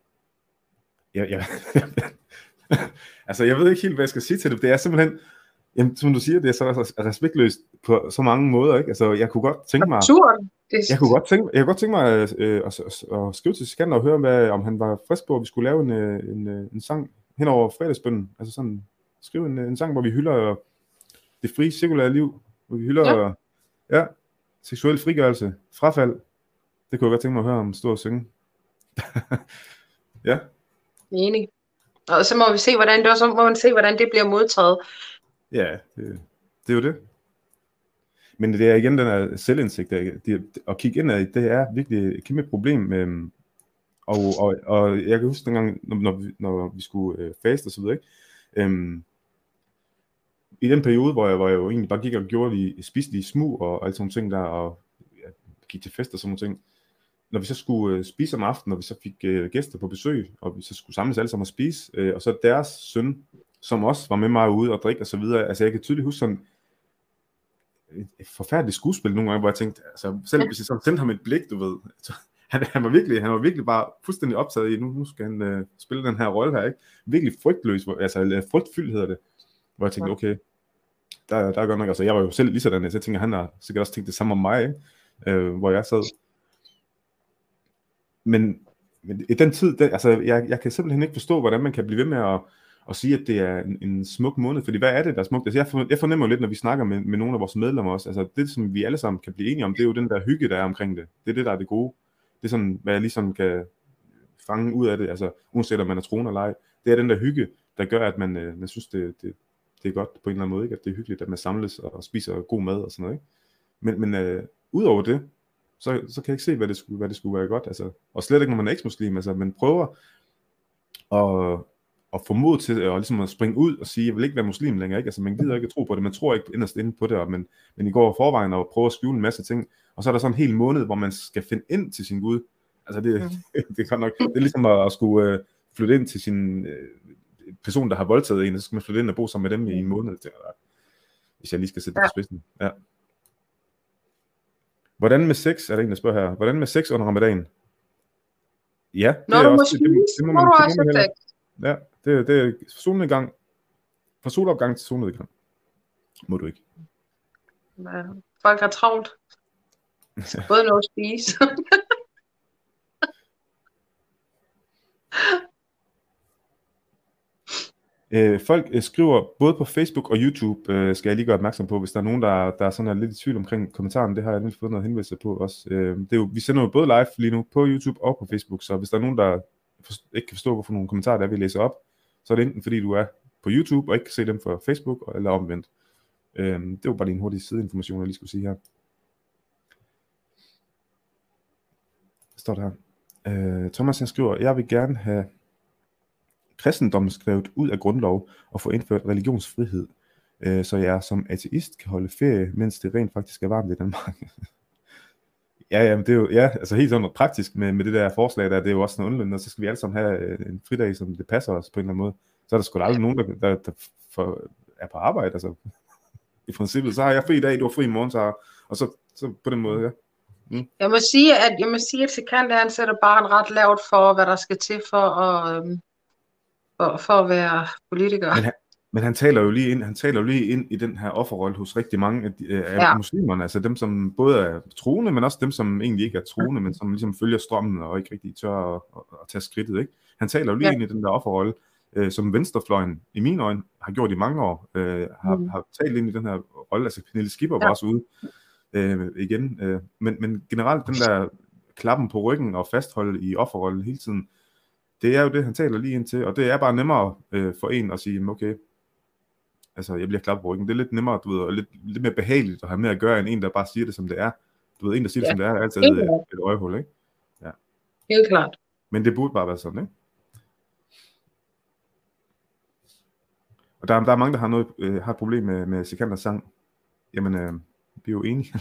Jeg, jeg, <laughs> altså, jeg ved ikke helt, hvad jeg skal sige til det. Det er simpelthen, jamen, som du siger, det er så res- respektløst på så mange måder. Ikke? Altså, jeg kunne godt tænke mig... Jeg kunne godt tænke, jeg kunne godt tænke mig øh, at, at, at, skrive til Sikander og høre, hvad, om han var frisk på, at vi skulle lave en, øh, en, øh, en sang hen over fredagsbønnen. Altså sådan, skrive en, øh, en sang, hvor vi hylder det frie, cirkulære liv. Hvor vi hylder ja. Ja, seksuel frigørelse, frafald. Det kunne jeg godt tænke mig at høre om stå og synge. <laughs> ja, Enig. Og så må vi se, hvordan det, og så må man se, hvordan det bliver modtaget. ja det, det er jo det. Men det er igen den her selvindsigt, der, at kigge ind det er virkelig et kæmpe problem. Øhm, og, og, og jeg kan huske dengang, når, når, vi, når vi skulle øh, faste og så videre, ikke? Øhm, i den periode, hvor jeg, hvor jeg jo egentlig bare gik og gjorde lige, spiste lige smug og alle sådan nogle ting der, og ja, gik til fest og sådan nogle ting. Når vi så skulle øh, spise om aftenen, og vi så fik øh, gæster på besøg, og vi så skulle samles alle sammen og spise, øh, og så deres søn, som også var med mig ude og drikke og så videre, altså jeg kan tydeligt huske sådan, et, et forfærdeligt skuespil nogle gange, hvor jeg tænkte, altså selv hvis jeg sådan sendte ham et blik, du ved, <laughs> så, han, han, var virkelig, han var virkelig bare fuldstændig optaget i, nu, nu skal han øh, spille den her rolle her, ikke? Virkelig frygtløs, hvor, altså eller frygtfyldt hedder det, hvor jeg tænkte, okay, der, der er godt nok, altså jeg var jo selv lige sådan, så jeg tænker, han har sikkert også tænkt det samme om mig, ikke? Øh, hvor jeg sad. Men, men i den tid, den, altså jeg, jeg kan simpelthen ikke forstå, hvordan man kan blive ved med at, at sige, at det er en, en smuk måned, fordi hvad er det, der er smukt? Altså jeg, for, jeg fornemmer jo lidt, når vi snakker med, med nogle af vores medlemmer også, altså det, som vi alle sammen kan blive enige om, det er jo den der hygge, der er omkring det. Det er det, der er det gode. Det er sådan, hvad jeg ligesom kan fange ud af det, altså uanset om man er troende eller ej, det er den der hygge, der gør, at man, øh, man synes, det, det, det er godt på en eller anden måde, ikke? at det er hyggeligt, at man samles og spiser god mad og sådan noget. Ikke? Men, men øh, udover det, så, så kan jeg ikke se, hvad det skulle, hvad det skulle være godt. Altså, og slet ikke, når man er eks-muslim. Altså, man prøver og, og få mod til at, ligesom at springe ud og sige, jeg vil ikke være muslim længere. Ikke? Altså, man gider ikke at tro på det, man tror ikke inderst inde på det, og men, men I går forvejen og prøver at skjule en masse ting, og så er der sådan en hel måned, hvor man skal finde ind til sin Gud. Altså det, mm. <laughs> det, er nok, det er ligesom at, at skulle uh, flytte ind til sin uh, person, der har voldtaget en, så skal man flytte ind og bo sammen med dem i en måned. Det hvis jeg lige skal sætte det på spidsen. Ja. Hvordan med sex, er der en, der spørger her. Hvordan med sex under ramadan? Ja, Når det er du også, må det, det, det, må man, du det, også have sex. Ja, det, det er solnedgang. Fra solopgang til solnedgang. Må du ikke. Ja, Folk har travlt. Både noget at spise. <laughs> Øh, folk øh, skriver både på Facebook og YouTube, øh, skal jeg lige gøre opmærksom på, hvis der er nogen, der, der er sådan er lidt i tvivl omkring kommentaren, det har jeg nemlig fået noget henvendelse på også. Øh, det er jo, vi sender jo både live lige nu på YouTube og på Facebook, så hvis der er nogen, der ikke kan forstå, hvorfor nogle kommentarer der vi læser op, så er det enten fordi, du er på YouTube og ikke kan se dem fra Facebook, eller omvendt. Øh, det var bare lige en hurtig sideinformation, jeg lige skulle sige her. Hvad står der her? Øh, Thomas han skriver, jeg vil gerne have kristendommen skrevet ud af grundlov og få indført religionsfrihed, øh, så jeg som ateist kan holde ferie, mens det rent faktisk er varmt i Danmark. <laughs> ja, jamen, det er jo, ja, altså helt sådan praktisk med, med det der forslag der, det er jo også noget underligt, og så skal vi alle sammen have øh, en fridag, som det passer os på en eller anden måde. Så er der sgu da aldrig nogen, der, der, der for, er på arbejde, altså <laughs> i princippet, så har jeg fri i dag, du har fri i morgen, så, og så, så på den måde, ja. Jeg må sige, at jeg må sige, at Sikander han sætter barn ret lavt for, hvad der skal til for at, øhm, for, for at være politiker. Men han, men han taler jo lige ind, han taler jo lige ind i den her offerrolle hos rigtig mange af, de, af Ja. muslimerne, altså dem som både er troende, men også dem som egentlig ikke er troende, men som ligesom følger strømmen og ikke rigtig tør at, at, at tage skridtet, ikke? Han taler jo lige Ja. ind i den der offerrolle, øh, som venstrefløjen i mine øjne har gjort i mange år, øh, har, mm. har talt ind i den her rolle, altså Pernille Skipper Ja. var også ude øh, igen, øh, men, men generelt den der klappen på ryggen og fastholde i offerrollen hele tiden, det er jo det, han taler lige ind til, og det er bare nemmere øh, for en at sige, "Jamen, okay, altså jeg bliver klappet på ryggen, det er lidt nemmere, du ved, og lidt, lidt mere behageligt at have med at gøre, end en, der bare siger det, som det er. Du ved, en, der siger det, Ja. som det er, er altid et, et øjehul, ikke? Helt klart. Men det burde bare være sådan, ikke? Og der, er- der er mange, der har, noget, øh, har et problem med, med Sikanders sang. Jamen, øh, vi er jo enige.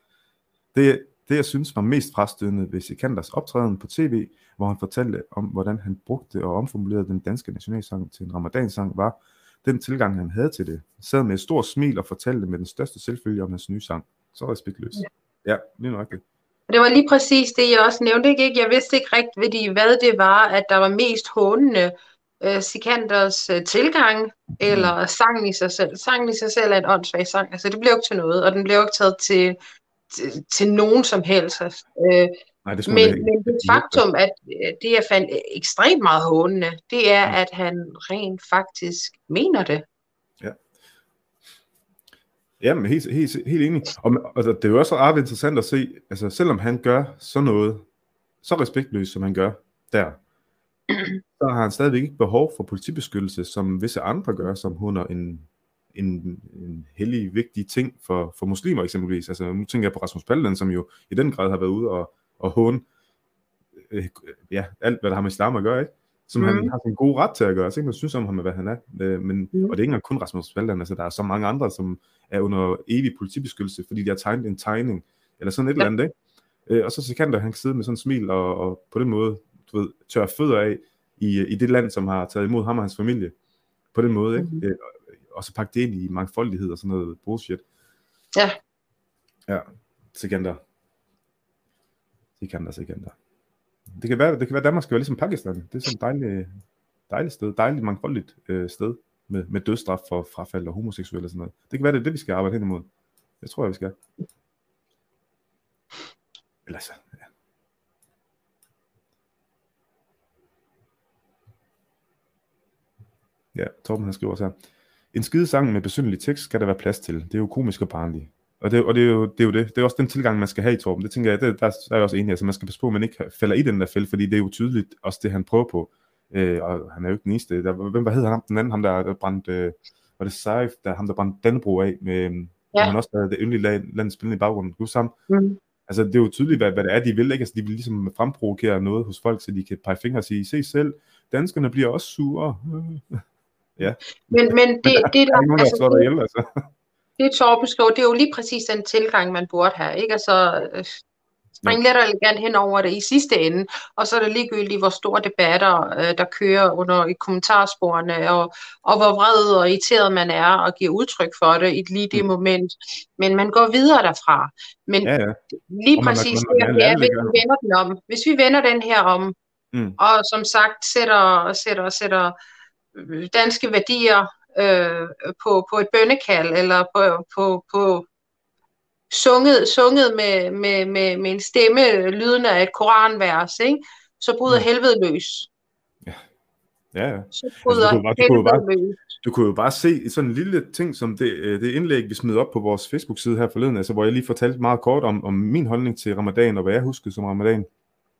<laughs> det, det, jeg synes var mest frastødende ved Sikanders optræden på tv, hvor han fortalte om, hvordan han brugte og omformulerede den danske nationalsang til en ramadansang, var den tilgang, han havde til det. Han sad med et stort smil og fortalte med den største selvfølge om hans nye sang. Så respektløs. Ja, lige nøjagtigt. Og det var lige præcis det, jeg også nævnte. Ikke? Jeg vidste ikke rigtigt, hvad det var, at der var mest hånende øh, Sikanders øh, tilgang, eller sangen i sig selv. Sangen i sig selv er en åndssvag sang. Altså, det blev ikke til noget, og den blev ikke taget til, til, nogen som helst. Øh, Nej, det men, men det faktum, at øh, det er fandt ekstremt meget hånende, det er, at han rent faktisk mener det. Jamen, helt, helt, helt enig. Og, altså, det er jo også ret interessant at se, altså selvom han gør sådan noget, så respektløst som han gør der, <clears throat> så har han stadigvæk ikke behov for politibeskyttelse, som visse andre gør, som hunder en, en, en hellig, vigtig ting for, for muslimer eksempelvis. Altså nu tænker jeg på Rasmus Paludan, som jo i den grad har været ude og, og håne øh, ja, alt, hvad der har med islam at gøre, ikke? Som mm. han Mhm. har sin gode ret til at gøre. Kan man synes om ham, hvad han er. Øh, men, Mhm. Og det er ikke engang kun Rasmus Paludan, altså der er så mange andre, som er under evig politibeskyttelse, fordi de har tegnet en tegning, eller sådan et ja. eller andet, ikke? Øh, og så, så kan der, han sidde med sådan en smil, og, og på den måde, du ved, tør fødder af, i, i det land, som har taget imod ham og hans familie, på den måde, ikke? Mhm. Og, og så pakke det ind i mangfoldighed og sådan noget bullshit. Ja. Ja, Sikander. Sikander, Sikander. Det kan være, det kan være, Danmark skal være ligesom Pakistan. Det er sådan et dejligt, dejligt sted, dejligt mangfoldigt øh, sted med, med dødsstraf for frafald og homoseksuelle og sådan noget. Det kan være, det er det, vi skal arbejde hen imod. Det tror jeg, vi skal. Eller så, ja. Ja, Torben han skriver også her. En skide sang med besynderlig tekst skal der være plads til. Det er jo komisk og barnlig. Og, det, og det, er jo, det er jo det. Det er også den tilgang, man skal have i Torben. Det tænker jeg, det, der er jeg også enig. Altså, man skal passe på, at man ikke falder i den der fælde, fordi det er jo tydeligt også det, han prøver på. Øh, og han er jo ikke den eneste. Der, hvem, hvad hedder han? Den anden, ham der, der brændte, øh, var det Saif, der ham der brændte Dannebro af, med, ja. Ja. han også havde det yndelige land, land spillende i baggrunden. Husk ham? Mm. Altså, det er jo tydeligt, hvad, hvad det er, de vil, ikke? Altså, de vil ligesom fremprovokere noget hos folk, så de kan pege fingre og sige, se selv, danskerne bliver også sure. Ja. Men, men det, det, der, der er nogen, der altså, slår dig ihjel, altså. det Torben skriver, det er jo lige præcis den tilgang, man burde have, ikke? Altså, øh, springe let og elegant hen over det i sidste ende, og så er det ligegyldigt, hvor store debatter, øh, der kører under i kommentarsporene, og, og hvor vred og irriteret man er, og giver udtryk for det i lige det mm. moment. Men man går videre derfra. Men ja, ja. lige og præcis man, man, hvis vi vender den om, hvis vi vender den her om, mm. og som sagt sætter, sætter, sætter danske værdier øh, på, på et bønnekald, eller på, på, på sunget, sunget med, med, med, med en stemme lydende af et koranvers, ikke? så bryder mm. helvede løs. Ja, ja. ja. Så bryder altså, du, bare, du, kunne bare, løs. du kunne jo bare se sådan en lille ting, som det, øh, det indlæg, vi smed op på vores Facebook-side her forleden, altså, hvor jeg lige fortalte meget kort om, om min holdning til ramadan, og hvad jeg huskede som ramadan.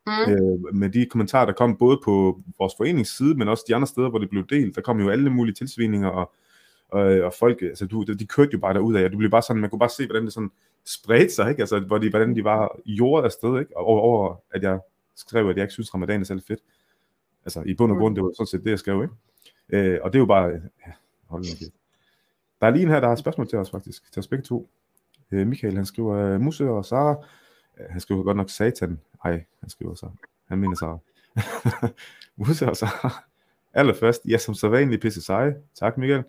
Mm. Øh, med de kommentarer, der kom både på vores foreningsside, men også de andre steder, hvor det blev delt. Der kom jo alle mulige tilsvininger, og, og, og folk, altså du, de kørte jo bare derud af, og du blev bare sådan, man kunne bare se, hvordan det sådan spredte sig, ikke? Altså, hvor de, hvordan de var jordet afsted, ikke? Over, over, at jeg skrev, at jeg ikke synes, ramadan er særlig fedt. Altså, i bund og grund, det var sådan set det, jeg skrev, ikke? Øh, og det er jo bare, ja, hold nu Der er lige en her, der har spørgsmål til os faktisk, til os begge to. Øh, Michael, han skriver, Musse og Sara, øh, han skriver godt nok satan. Ej, han skriver så. Han mener Sara. Musse og Sara. Allerførst, ja, som så vanligt pisse seje. Tak, Michael.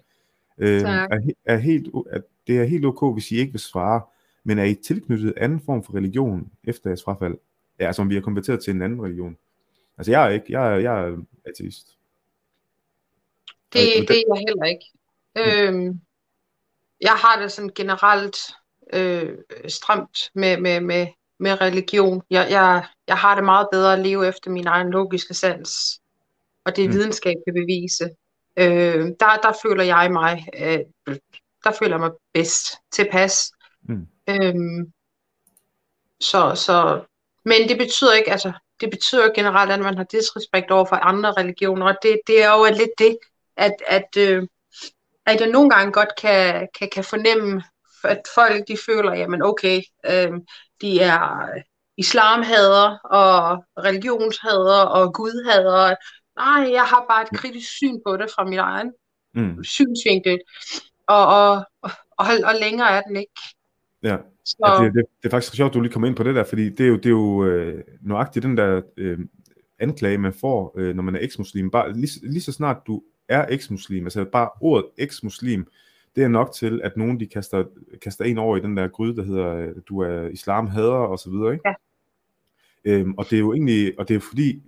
Øh, tak. Er, er helt, er, det er helt ok, hvis I ikke vil svare, men er I tilknyttet anden form for religion efter jeres frafald? Ja, altså om vi er konverteret til en anden religion. Altså jeg er ikke, jeg er, jeg er ateist. Det, det er jeg heller ikke. Øhm, jeg har det sådan generelt øh, stramt med, med, med, med religion. Jeg, jeg, jeg har det meget bedre at leve efter min egen logiske sans, og det mm. videnskab kan bevise. Øh, der, der føler jeg mig, øh, der føler jeg mig bedst tilpas. Mm. Øhm, så, så, men det betyder ikke, altså, det betyder generelt, at man har disrespekt over for andre religioner, og det, det er jo lidt det, at, at, øh, at jeg nogle gange godt kan, kan, kan fornemme, at folk de føler, jamen okay, øh, de er islamhader og religionshader og gudhader. Nej, jeg har bare et kritisk syn på det fra min egen mm. synsvinkel, og, og, og, og længere er den ikke. Ja, så... ja det, det, det er faktisk sjovt, at du lige kommer ind på det der, fordi det er jo, det er jo øh, nøjagtigt den der øh, anklage, man får, øh, når man er eksmuslim. Bare, lige, lige så snart du er eksmuslim, altså bare ordet eksmuslim, det er nok til, at nogen de kaster, kaster en over i den der gryde, der hedder, øh, du er islam hader og så videre, ikke? Ja. Øhm, og det er jo egentlig, og det er fordi,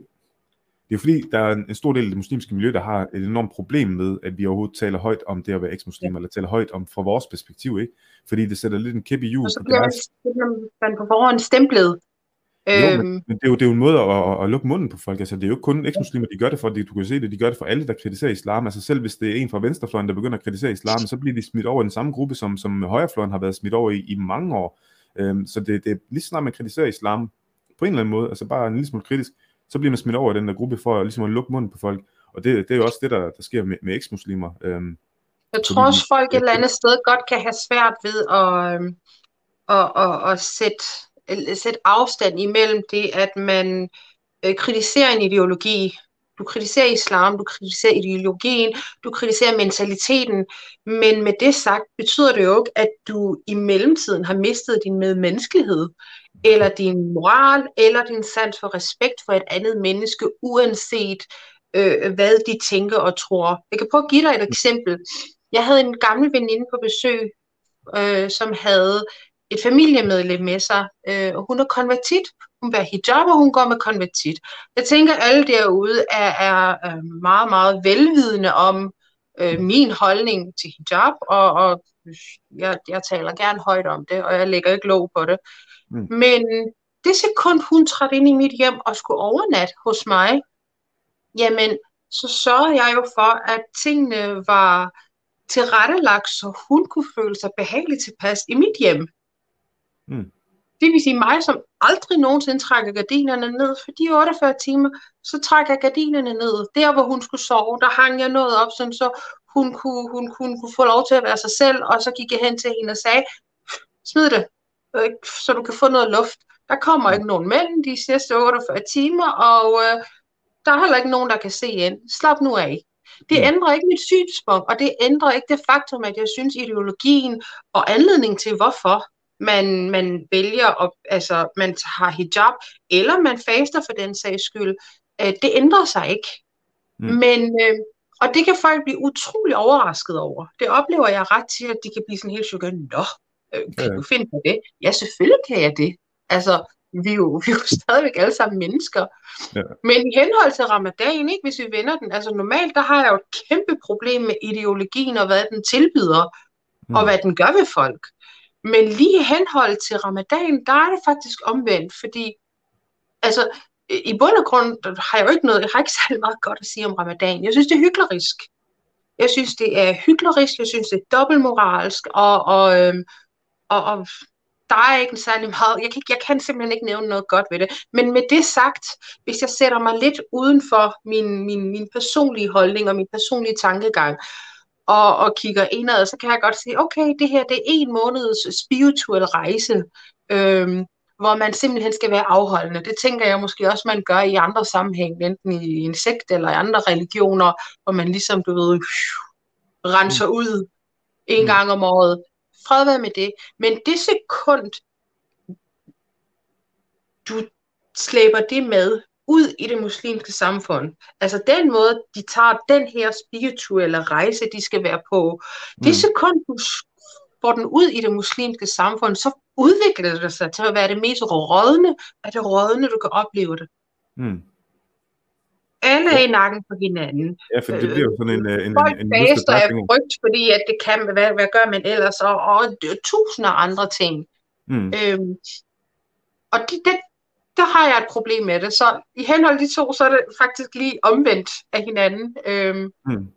det er fordi, der er en, stor del af det muslimske miljø, der har et enormt problem med, at vi overhovedet taler højt om det at være eksmuslimer, ja. eller taler højt om fra vores perspektiv, ikke? Fordi det sætter lidt en kæp i hjul. Og så bliver man på forhånd stemplet. Jo, øhm. men det er, jo, det er jo en måde at, at, at lukke munden på folk. Altså, det er jo ikke kun eksmuslimer, de gør det for, det, du kan se det, de gør det for alle, der kritiserer islam. Altså selv hvis det er en fra venstrefløjen, der begynder at kritisere islam, så bliver de smidt over i den samme gruppe, som, som højrefløjen har været smidt over i, i mange år. Øhm, så det, det er lige snart man kritiserer islam, på en eller anden måde, altså bare en lille smule kritisk, så bliver man smidt over i den der gruppe for at, ligesom at lukke munden på folk. Og det, det er jo også det, der, der sker med, med eksmuslimer. Øhm, jeg tror også, folk et eller andet sted godt kan have svært ved at, øhm, at, at, at sætte, Øh, sætte afstand imellem det, at man øh, kritiserer en ideologi. Du kritiserer islam, du kritiserer ideologien, du kritiserer mentaliteten, men med det sagt betyder det jo ikke, at du i mellemtiden har mistet din medmenneskelighed eller din moral, eller din sans for respekt for et andet menneske, uanset øh, hvad de tænker og tror. Jeg kan prøve at give dig et eksempel. Jeg havde en gammel veninde på besøg, øh, som havde et familiemedlem med sig, øh, og hun er konvertit. Hun bærer hijab, og hun går med konvertit. Jeg tænker, at alle derude er, er meget, meget velvidende om øh, min holdning til hijab, og, og jeg, jeg taler gerne højt om det, og jeg lægger ikke lov på det. Mm. Men det sekund, hun trådte ind i mit hjem og skulle overnatte hos mig, jamen, så sørgede jeg jo for, at tingene var tilrettelagt, så hun kunne føle sig behageligt tilpas i mit hjem. Mm. Det vil sige mig, som aldrig nogensinde trækker gardinerne ned, for de 48 timer, så trækker jeg gardinerne ned. Der, hvor hun skulle sove, der hang jeg noget op, sådan, så hun kunne, hun, hun kunne få lov til at være sig selv, og så gik jeg hen til hende og sagde, smid det, så du kan få noget luft. Der kommer ikke nogen mænd de sidste 48 timer, og øh, der er heller ikke nogen, der kan se ind. Slap nu af. Det mm. ændrer ikke mit synspunkt, og det ændrer ikke det faktum, at jeg synes, ideologien og anledning til, hvorfor man, man vælger, at altså, man har hijab, eller man faster for den sags skyld, øh, det ændrer sig ikke. Mm. Men, øh, og det kan folk blive utrolig overrasket over. Det oplever jeg ret til, at de kan blive sådan helt chokeret. Nå, øh, kan ja. du finde på det? Ja, selvfølgelig kan jeg det. Altså, vi er jo, vi er jo stadigvæk alle sammen mennesker. Ja. Men i henhold til ramadan, ikke, hvis vi vender den, altså normalt, der har jeg jo et kæmpe problem med ideologien og hvad den tilbyder, mm. og hvad den gør ved folk. Men lige i henhold til ramadan, der er det faktisk omvendt, fordi altså, i bund og grund har jeg jo ikke noget, jeg har ikke <laughs> særlig meget godt at sige om ramadan. Jeg synes, det er hyklerisk. Jeg synes, det er hyklerisk, jeg synes, det er dobbeltmoralsk, og, og, øhm, og, og der er ikke særlig meget, jeg kan, jeg kan simpelthen ikke nævne noget godt ved det. Men med det sagt, hvis jeg sætter mig lidt uden for min, min, min personlige holdning og min personlige tankegang, og, og kigger indad, så kan jeg godt sige, okay, det her det er en måneds spirituel rejse, øhm, hvor man simpelthen skal være afholdende. Det tænker jeg måske også, man gør i andre sammenhæng, enten i en sekt eller i andre religioner, hvor man ligesom, du ved, renser ud en mm. gang om året. Fred være med det. Men det sekund, du slæber det med ud i det muslimske samfund. Altså den måde, de tager den her spirituelle rejse, de skal være på. Mm. Det sekund, du får den ud i det muslimske samfund, så udvikler det sig til at være det mest rådne af det rådne, du kan opleve det. Mm. Alle er i nakken på hinanden. Ja, for det bliver jo sådan en... en Folk en, faster af frygt, fordi at det kan, hvad, hvad gør man ellers, og, og tusinder andre ting. Mm. Øhm, og det, det, der har jeg et problem med det. Så i henhold til de to, så er det faktisk lige omvendt af hinanden. Øhm. Mm.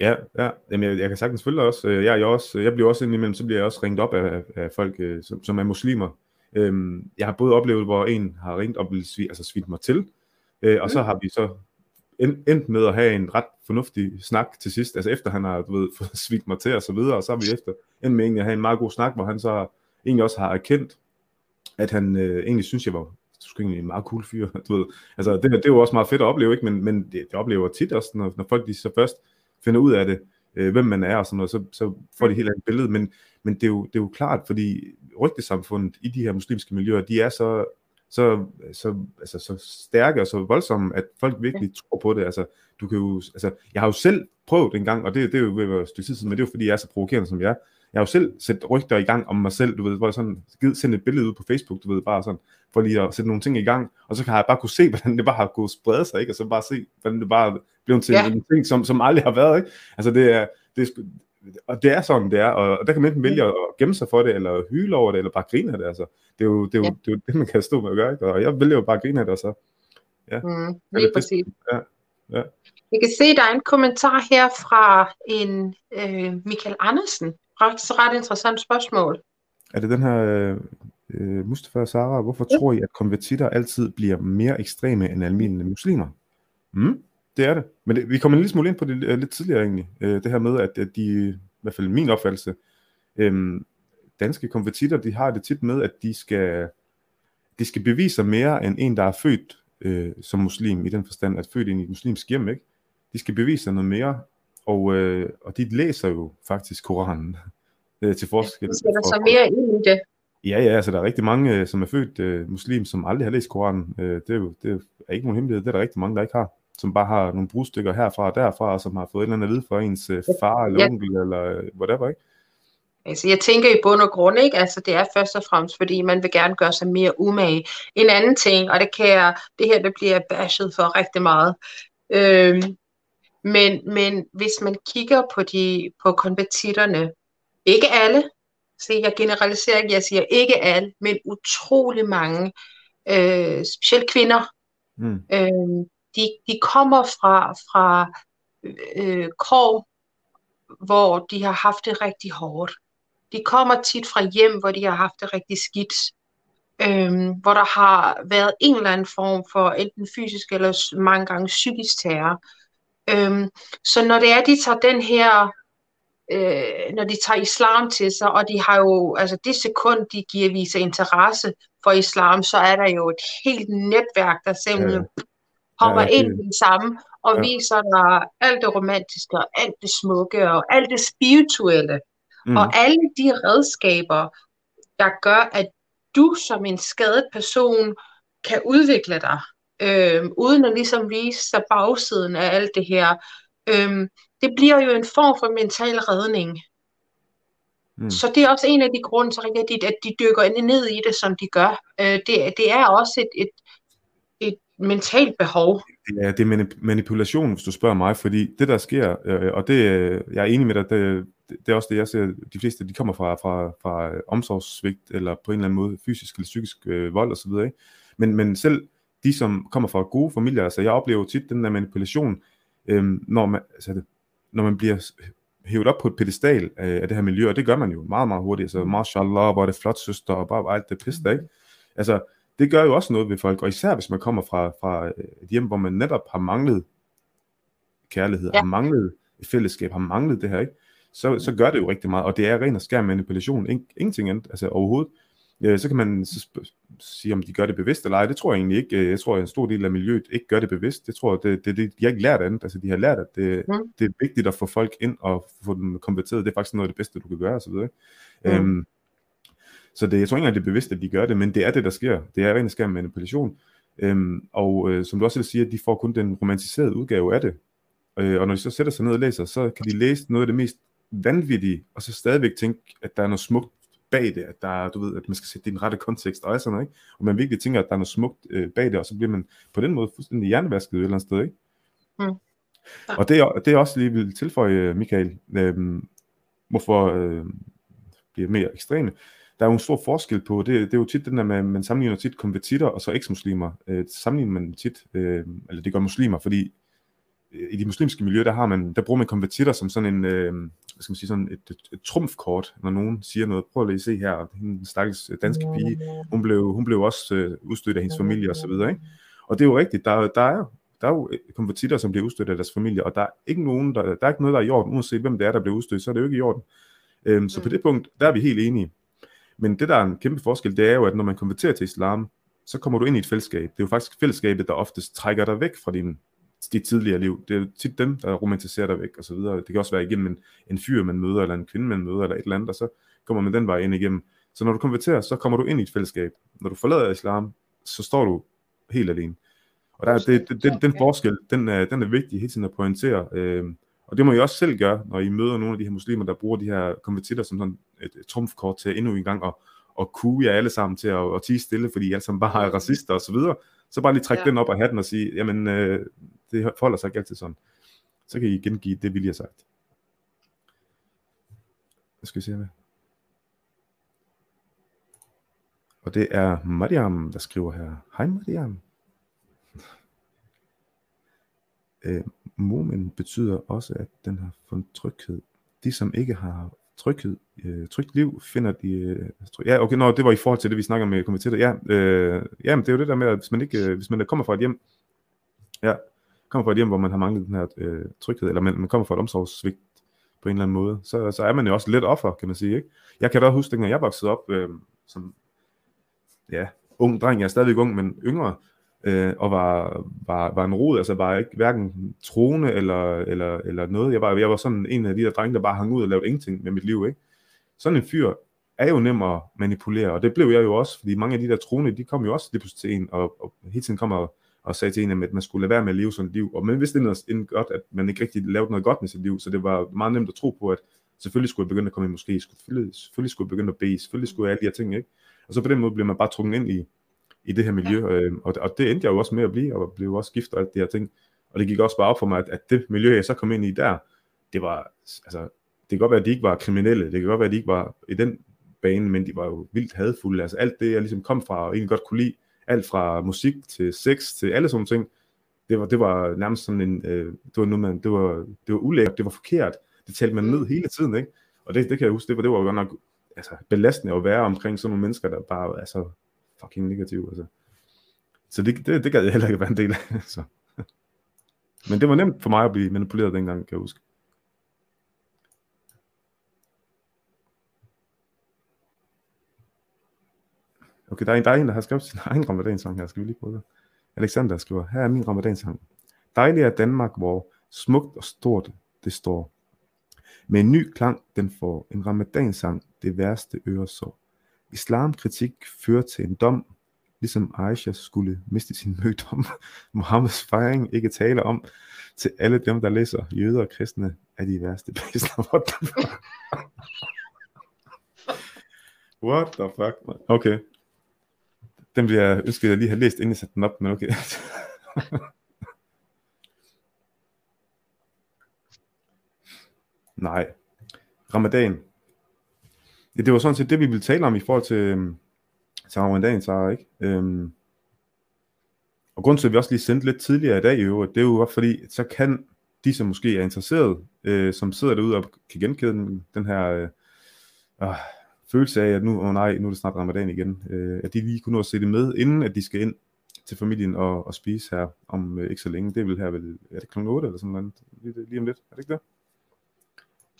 Ja, ja. Jamen, jeg, jeg kan sagtens følge dig også. Øh, jeg, jeg, også, jeg bliver også indimellem, så bliver jeg også ringet op af, af folk, øh, som, som er muslimer. Øhm, jeg har både oplevet, hvor en har ringt op og altså svidt mig til, øh, og mm. så har vi så endt med at have en ret fornuftig snak til sidst, altså efter han har, du ved, <laughs> fået svidt mig til og så videre, og så har vi efter endt med egentlig at have en meget god snak, hvor han så egentlig også har erkendt, at han øh, egentlig synes, jeg var du egentlig en meget cool fyr, <laughs> du ved. Altså, det, det er jo også meget fedt at opleve, ikke? Men, men det, det oplever tit også, når, når folk de så først finder ud af det, øh, hvem man er og sådan noget, så, så får de helt andet billede. Men, men det, er jo, det er jo klart, fordi rygtesamfundet i de her muslimske miljøer, de er så, så, så, altså, så stærke og så voldsomme, at folk virkelig tror på det. Altså, du kan jo, altså, jeg har jo selv prøvet en gang, og det, det er jo være stykke tid men det er jo fordi, jeg er så provokerende som jeg er. Jeg har jo selv sat rygter i gang om mig selv, du ved, hvor jeg sådan givet sendt et billede ud på Facebook, du ved, bare sådan, for lige at sætte nogle ting i gang, og så kan jeg bare kunne se, <laughs> hvordan det bare har gået sprede sig, ikke? og så bare se, hvordan det bare blevet til ja. en ting, som, som aldrig har været, ikke? Altså det er, det er, og det er sådan, det er, og der kan man enten vælge at gemme sig for det, eller hyle over det, eller bare grine af det, altså. Det er jo det, er jo, ja. det, er jo det man kan stå med at gøre, ikke? og jeg vælger jo bare at grine af det, og så, ja. Mm, lige præcis. Ja, ja. Jeg kan se, der er en kommentar her fra en øh, Michael Andersen. Ret, ret interessant spørgsmål. Er det den her øh, Mustafa Sara? Hvorfor ja. tror I, at konvertitter altid bliver mere ekstreme end almindelige muslimer? Mm, det er det. Men det, vi kommer en lille smule ind på det uh, lidt tidligere egentlig. Uh, det her med, at, at de, i hvert fald min opfattelse, um, danske konvertitter, de har det tit med, at de skal, de skal bevise sig mere end en, der er født uh, som muslim, i den forstand, at født ind i et muslimsk hjem, ikke? De skal bevise sig noget mere, og, uh, og de læser jo faktisk Koranen uh, <laughs> til forskel. De sætter sig mere ind i det. Ja, ja, altså der er rigtig mange, som er født uh, muslim, som aldrig har læst Koranen. Uh, det, er jo, det er ikke nogen hemmelighed, det er der rigtig mange, der ikke har som bare har nogle brudstykker herfra og derfra, og som har fået et eller andet at vide fra ens øh, far eller ja. onkel eller øh, whatever, ikke? Altså, jeg tænker i bund og grund, ikke? Altså, det er først og fremmest, fordi man vil gerne gøre sig mere umage. En anden ting, og det kan jeg, det her, det bliver bashed for rigtig meget. Øhm, men, men hvis man kigger på de på konvertitterne, ikke alle, se, jeg generaliserer ikke, jeg siger ikke alle, men utrolig mange, øh, specielt kvinder, mm. øh, de, de kommer fra, fra øh, kår, hvor de har haft det rigtig hårdt. De kommer tit fra hjem, hvor de har haft det rigtig skidt. Øhm, hvor der har været en eller anden form for enten fysisk eller mange gange psykisk terror. Øhm, så når det er, de tager den her, øh, når de tager islam til sig, og de har jo, altså det sekund, de giver viser interesse for islam, så er der jo et helt netværk, der simpelthen ja. hopper ja, det... ind i det samme og ja. viser dig alt det romantiske og alt det smukke og alt det spirituelle. Mm. Og alle de redskaber, der gør, at du som en skadet person kan udvikle dig, øh, uden at ligesom vise sig bagsiden af alt det her. Øh, det bliver jo en form for mental redning. Mm. Så det er også en af de grunde til, at de, at de dykker ned i det, som de gør. Øh, det, det er også et, et, et mentalt behov. Ja, det er manipulation, hvis du spørger mig, fordi det der sker, øh, og det, jeg er enig med dig, det, det er også det, jeg ser, de fleste, de kommer fra, fra, fra omsorgssvigt, eller på en eller anden måde fysisk eller psykisk øh, vold osv., ikke? Men, men selv de, som kommer fra gode familier, altså jeg oplever tit den der manipulation, øh, når, man, altså, når man bliver hævet op på et pedestal af, af det her miljø, og det gør man jo meget, meget hurtigt. Altså, mashallah, hvor er det flot søster, og bare alt det pisse der, ikke? Altså, det gør jo også noget ved folk, og især hvis man kommer fra, fra et hjem, hvor man netop har manglet kærlighed, ja. har manglet et fællesskab, har manglet det her, ikke? Så, så gør det jo rigtig meget, og det er ren og skær manipulation, In, ingenting andet, altså overhovedet. Ja, så kan man så sige, om de gør det bevidst eller ej. Det tror jeg egentlig ikke. Jeg tror, at en stor del af miljøet ikke gør det bevidst. Det tror jeg, det, det, det, de har ikke lært andet. Altså, de har lært, at det, mm. det er vigtigt at få folk ind og få dem konverteret. Det er faktisk noget af det bedste, du kan gøre. Videre. Mm. Øhm, så det, jeg tror ikke engang, det er bevidst, at de gør det, men det er det, der sker. Det er rent skærm manipulation. Øhm, og øh, som du også vil sige, at de får kun den romantiserede udgave af det. Øh, og når de så sætter sig ned og læser, så kan de læse noget af det mest vanvittige, og så stadigvæk tænke, at der er noget smukt bag det, at der er, du ved, at man skal sætte det i den rette kontekst og sådan noget, ikke? Og man virkelig tænker, at der er noget smukt øh, bag det, og så bliver man på den måde fuldstændig hjernevasket et eller andet sted, ikke? Mm. Ja. Og det er, det er også lige vil tilføje, Michael, øh, hvorfor øh, bliver mere ekstreme. Der er jo en stor forskel på, det, det er jo tit den der med, man sammenligner tit konvertitter og så eks-muslimer. Øh, sammenligner man tit, øh, eller det gør muslimer, fordi i de muslimske miljøer, der, har man, der bruger man konvertitter som sådan en, øh, hvad skal man sige, sådan et, et, et trumfkort, når nogen siger noget. Prøv lige at se her, den stakkels danske pige, hun blev, hun blev også øh, udstødt af hendes familie og så videre, ikke? Og det er jo rigtigt, der, der er der er jo konvertitter, som bliver udstødt af deres familie, og der er ikke nogen, der, der er ikke noget, der er i orden, uanset hvem det er, der bliver udstødt, så er det jo ikke i orden. Øhm, så på mm. det punkt, der er vi helt enige. Men det, der er en kæmpe forskel, det er jo, at når man konverterer til islam, så kommer du ind i et fællesskab. Det er jo faktisk fællesskabet, der oftest trækker dig væk fra din dit tidligere liv. Det er tit dem, der romantiserer dig væk og så videre. Det kan også være igennem en, en fyr, man møder, eller en kvinde, man møder, eller et eller andet, og så kommer man den vej ind igennem. Så når du konverterer, så kommer du ind i et fællesskab. Når du forlader islam, så står du helt alene. Og der, det, det, den, den forskel, den er, den er vigtig hele tiden at pointere. Øh, og det må I også selv gøre, når I møder nogle af de her muslimer, der bruger de her konvertitter som sådan et, et trumfkort til endnu en gang at, at kue jer alle sammen til at, at tige stille, fordi I alle sammen bare er racister og så videre. Så bare lige trække ja. den op af hatten og sige, jamen, øh, det forholder sig ikke altid sådan. Så kan I gengive det, vi lige har sagt. Hvad skal vi se her? Og det er Mariam, der skriver her. Hej Mariam. <laughs> Øh, Momen betyder også, at den har fundet tryghed. De, som ikke har tryghed, øh, trygt liv, finder de... Øh, tryg... Ja, okay, nå, det var i forhold til det, vi snakker med komiteet. Ja, øh, ja, men det er jo det der med, at hvis man, ikke, øh, hvis man kommer fra et hjem, ja, kommer fra et hjem, hvor man har manglet den her øh, tryghed, eller man, man kommer fra et omsorgssvigt på en eller anden måde, så, så er man jo også lidt offer, kan man sige. Ikke? Jeg kan da huske, dengang jeg voksede op øh, som ja, ung dreng, jeg er stadigvæk ung, men yngre, øh, og var, var, var en rod, altså var ikke hverken troende eller, eller, eller noget. Jeg var, jeg var sådan en af de der drenge, der bare hang ud og lavede ingenting med mit liv. Ikke? Sådan en fyr er jo nem at manipulere, og det blev jeg jo også, fordi mange af de der troende, de kom jo også lige pludselig til en, og, og hele tiden kommer og sagde til en, at man skulle lade være med at leve sådan et liv. Og man vidste inden godt, at man ikke rigtig lavede noget godt med sit liv, så det var meget nemt at tro på, at selvfølgelig skulle jeg begynde at komme i måske, selvfølgelig, selvfølgelig skulle jeg begynde at bede, selvfølgelig skulle jeg alle de her ting, ikke? Og så på den måde bliver man bare trukket ind i, i det her miljø, ja. øh, og, og det endte jeg jo også med at blive, og blev også gift og alt det her ting. Og det gik også bare op for mig, at, at det miljø, jeg så kom ind i der, det var, altså, det kan godt være, at de ikke var kriminelle, det kan godt være, at de ikke var i den bane, men de var jo vildt hadfulde. Altså alt det, jeg ligesom kom fra og egentlig godt kunne lide, alt fra musik til sex til alle sådan ting, det var, det var nærmest sådan en, øh, det var noget, man, det var, det var ulækkert, det var forkert, det talte man ned hele tiden, ikke? Og det, det kan jeg huske, det var, det var godt nok altså, belastende at være omkring sådan nogle mennesker, der bare altså, fucking negative. Altså. Så det, det, det gad jeg heller ikke være en del af. <laughs> Så. Men det var nemt for mig at blive manipuleret dengang, kan jeg huske. Okay, der er, en, der er en, der har skrevet sin egen ramadansang her. Skal vi lige prøve det? Alexander skriver, her er min ramadansang. Dejlig er Danmark, hvor smukt og stort det står. Med en ny klang, den får en ramadansang, det værste øresår. Islamkritik fører til en dom, ligesom Aisha skulle miste sin mødom. <laughs> Mohammeds fejring ikke tale om til alle dem, der læser jøder og kristne, er de værste bæsler. <laughs> What the fuck? What the fuck, man? Okay. Den bliver jeg ønsket, at jeg lige har læst, inden jeg satte den op, men okay. <laughs> Nej. Ramadan. Ja, det var sådan set det, vi ville tale om i forhold til, øhm, til ramadan, så ikke? Øhm, og grunden til, at vi også lige sendte lidt tidligere i dag i øvrigt, det er jo fordi, så kan de, som måske er interesseret, øh, som sidder derude og kan genkende den, den her øh, øh, følelse af, at nu, oh nej, nu er det snart ramadan igen, øh, at de lige kunne nå at se det med, inden at de skal ind til familien og, og spise her om øh, ikke så længe. Det vil her vel, er det kl. 8 eller sådan noget, lige, lige om lidt, er det ikke det?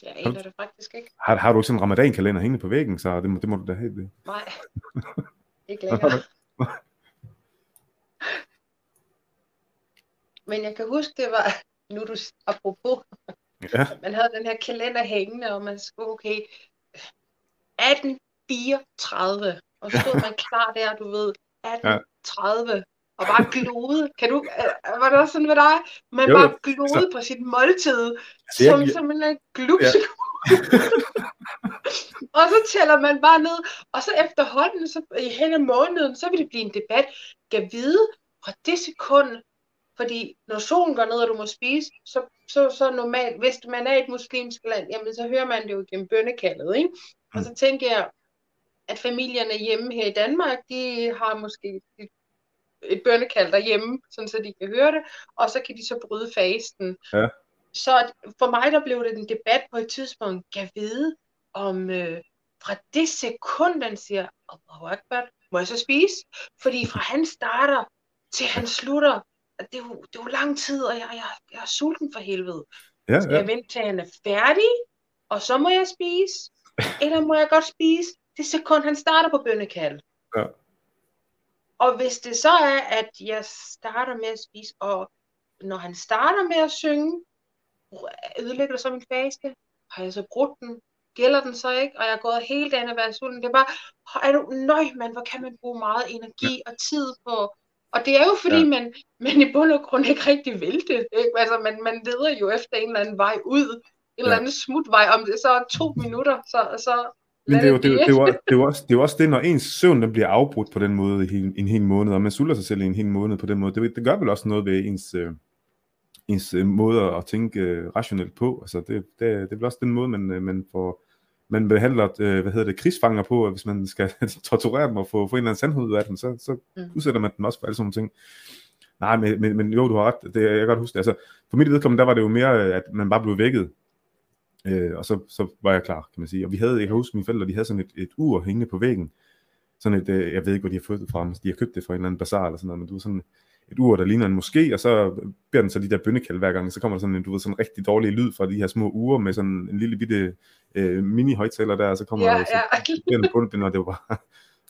Jeg aner det faktisk ikke. Har, har du ikke sådan en ramadan-kalender hængende på væggen, så det må, det må du da have det. Nej, <laughs> ikke længere. Men jeg kan huske, det var, nu du apropos, Ja, man havde den her kalender hængende, og man skulle, okay, 1834, og så stod man <laughs> klar der, du ved, 1830, og bare glode. Kan du, øh, var det også sådan med dig? Man Jo, bare glode på sit måltid, jeg- som, jeg- som en glupse. og så tæller man bare ned, og så efterhånden, så i hen ad måneden, så vil det blive en debat. Kan vide fra det sekund, fordi når solen går ned, og du må spise, så, så, så normalt, hvis man er i et muslimsk land, jamen så hører man det jo gennem bønnekaldet, ikke? Og så tænker jeg, at familierne hjemme her i Danmark, de har måske et, bønnekald derhjemme, sådan så de kan høre det, og så kan de så bryde fasten. Ja. Så for mig, der blev det en debat på et tidspunkt, kan vide, om øh, fra det sekund, den siger, Allahu Akbar, må jeg så spise? Fordi fra han starter til han slutter, det er jo, det er jo lang tid, og jeg, jeg, jeg er sulten for helvede. ja, Skal ja. jeg vente til han er færdig, og så må jeg spise? Eller må jeg godt spise det sekund, han starter på bønnekald? Ja. Og hvis det så er, at jeg starter med at spise, og når han starter med at synge, ødelægger det så min faste? Har jeg så brudt den? Gælder den så ikke? Og jeg er gået hele dagen at være sulten. Det er bare, er du, nøj mand, hvor kan man bruge meget energi og tid på, og det er jo fordi, ja. man, man i bund og grund ikke rigtig vil det. Ikke? Altså, man, man leder jo efter en eller anden vej ud. En Ja. eller anden smutvej. Om det så er to minutter, så, så Men det er, jo, det, er, det, er jo, det, er jo også, det er jo også det, når ens søvn den bliver afbrudt på den måde i en, en hel måned, og man sulter sig selv i en hel måned på den måde, det, det gør vel også noget ved ens, øh, ens øh, måde at tænke øh, rationelt på. Altså det, det, det er vel også den måde, man, øh, man får man behandler, øh, hvad hedder det, krigsfanger på, at hvis man skal <laughs> torturere dem og få, få en eller anden sandhed ud af dem, så, så Mm. udsætter man dem også for alle sådan nogle ting. Nej, men, men, men jo, du har ret. Det, jeg kan godt huske det. Altså, for mit vedkommende, der var det jo mere, øh, at man bare blev vækket. Øh, og så, så var jeg klar, kan man sige. Og vi havde, jeg kan huske, mine forældre, de havde sådan et, et ur hængende på væggen. Sådan et, øh, jeg ved ikke, hvor de har fået det fra, de har købt det fra en eller anden bazar eller sådan noget, men du ved, sådan et ur, der ligner en moské, og så beder den så de der bønnekald hver gang, så kommer der sådan en, du ved, sådan en rigtig dårlig lyd fra de her små ure med sådan en lille bitte øh, mini-højtaler der, og så kommer Ja, der så ja. den den, og det var bare,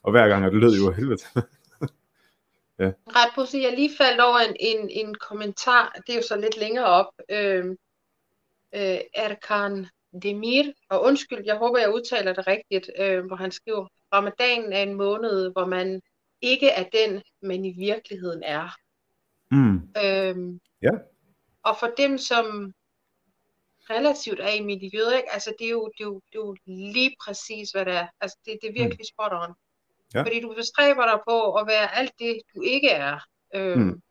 og hver gang, og det lød jo af helvede. Ret på jeg lige faldt over en, en, en kommentar, det er jo så lidt længere op, øh, øh, Erkan Demir, og undskyld, jeg håber, jeg udtaler det rigtigt, øh, hvor han skriver, Ramadan er en måned, hvor man ikke er den, man i virkeligheden er. Mm. Øhm, Ja. Og for dem, som relativt er i miljøet, ikke? altså det er, jo, det, er jo, det er jo lige præcis, hvad det er. Altså det, det er virkelig spot on. Mm. Ja. Fordi du bestræber dig på at være alt det, du ikke er. Øhm, Mm.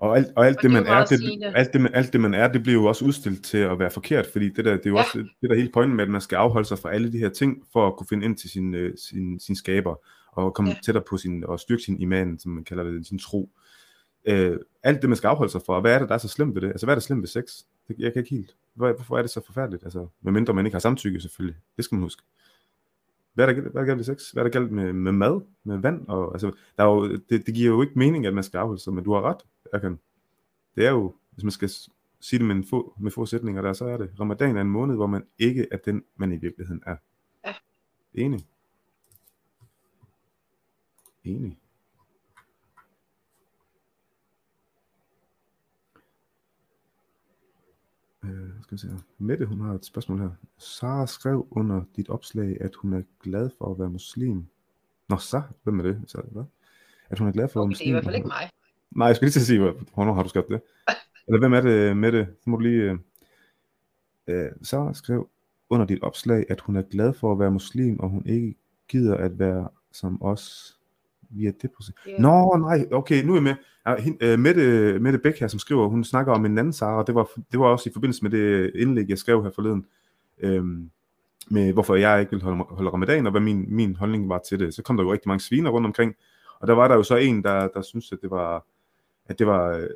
Og alt, og alt Og det, det man er, det, alt, det, man- alt det, man er, det bliver jo også udstillet til at være forkert, fordi det der, det er jo Ja. også det der hele pointen med, at man skal afholde sig fra alle de her ting, for at kunne finde ind til sin, øh, sin, sin skaber, og komme Ja. tættere på sin, og styrke sin iman, som man kalder det, sin tro. Øh, alt det, man skal afholde sig fra, hvad er det, der er så slemt ved det? Altså, hvad er der slemt ved sex? Det, jeg kan ikke helt. Hvor, hvorfor er det så forfærdeligt? Altså, medmindre man ikke har samtykke, selvfølgelig. Det skal man huske. Hvad er der, hvad er der galt ved sex? Hvad er der galt med, med mad? Med vand? Og, altså, der er jo, det, det giver jo ikke mening, at man skal afholde sig, men du har ret, Erkan. Det er jo, hvis man skal sige det med, en få, med få sætninger der, så er det, Ramadan er en måned, hvor man ikke er den, man i virkeligheden er. Ja. Enig. Enig. Øh, skal vi se her. Mette, hun har et spørgsmål her. Sara skrev under dit opslag, at hun er glad for at være muslim. Nå, så, hvem er det? Så, hvad? At hun er glad for at være Okay, det er i muslim. hvert fald ikke mig. Nej, jeg skulle lige til at sige, hvor- hvornår har du skrevet det? <laughs> Eller hvem er det, Mette? Så må du lige... Øh, øh, Sara skrev under dit opslag, at hun er glad for at være muslim, og hun ikke gider at være som os via det proces. Ja. Nå, nej, okay, nu er jeg med. Hende, øh, Mette, Mette Bæk her, som skriver, hun snakker om en anden Sara, det var, det var også i forbindelse med det indlæg, jeg skrev her forleden, øhm, med hvorfor jeg ikke vil holde, holde ramadan, og hvad min, min holdning var til det. Så kom der jo rigtig mange sviner rundt omkring, og der var der jo så en, der, der syntes, at det var, at det var øh,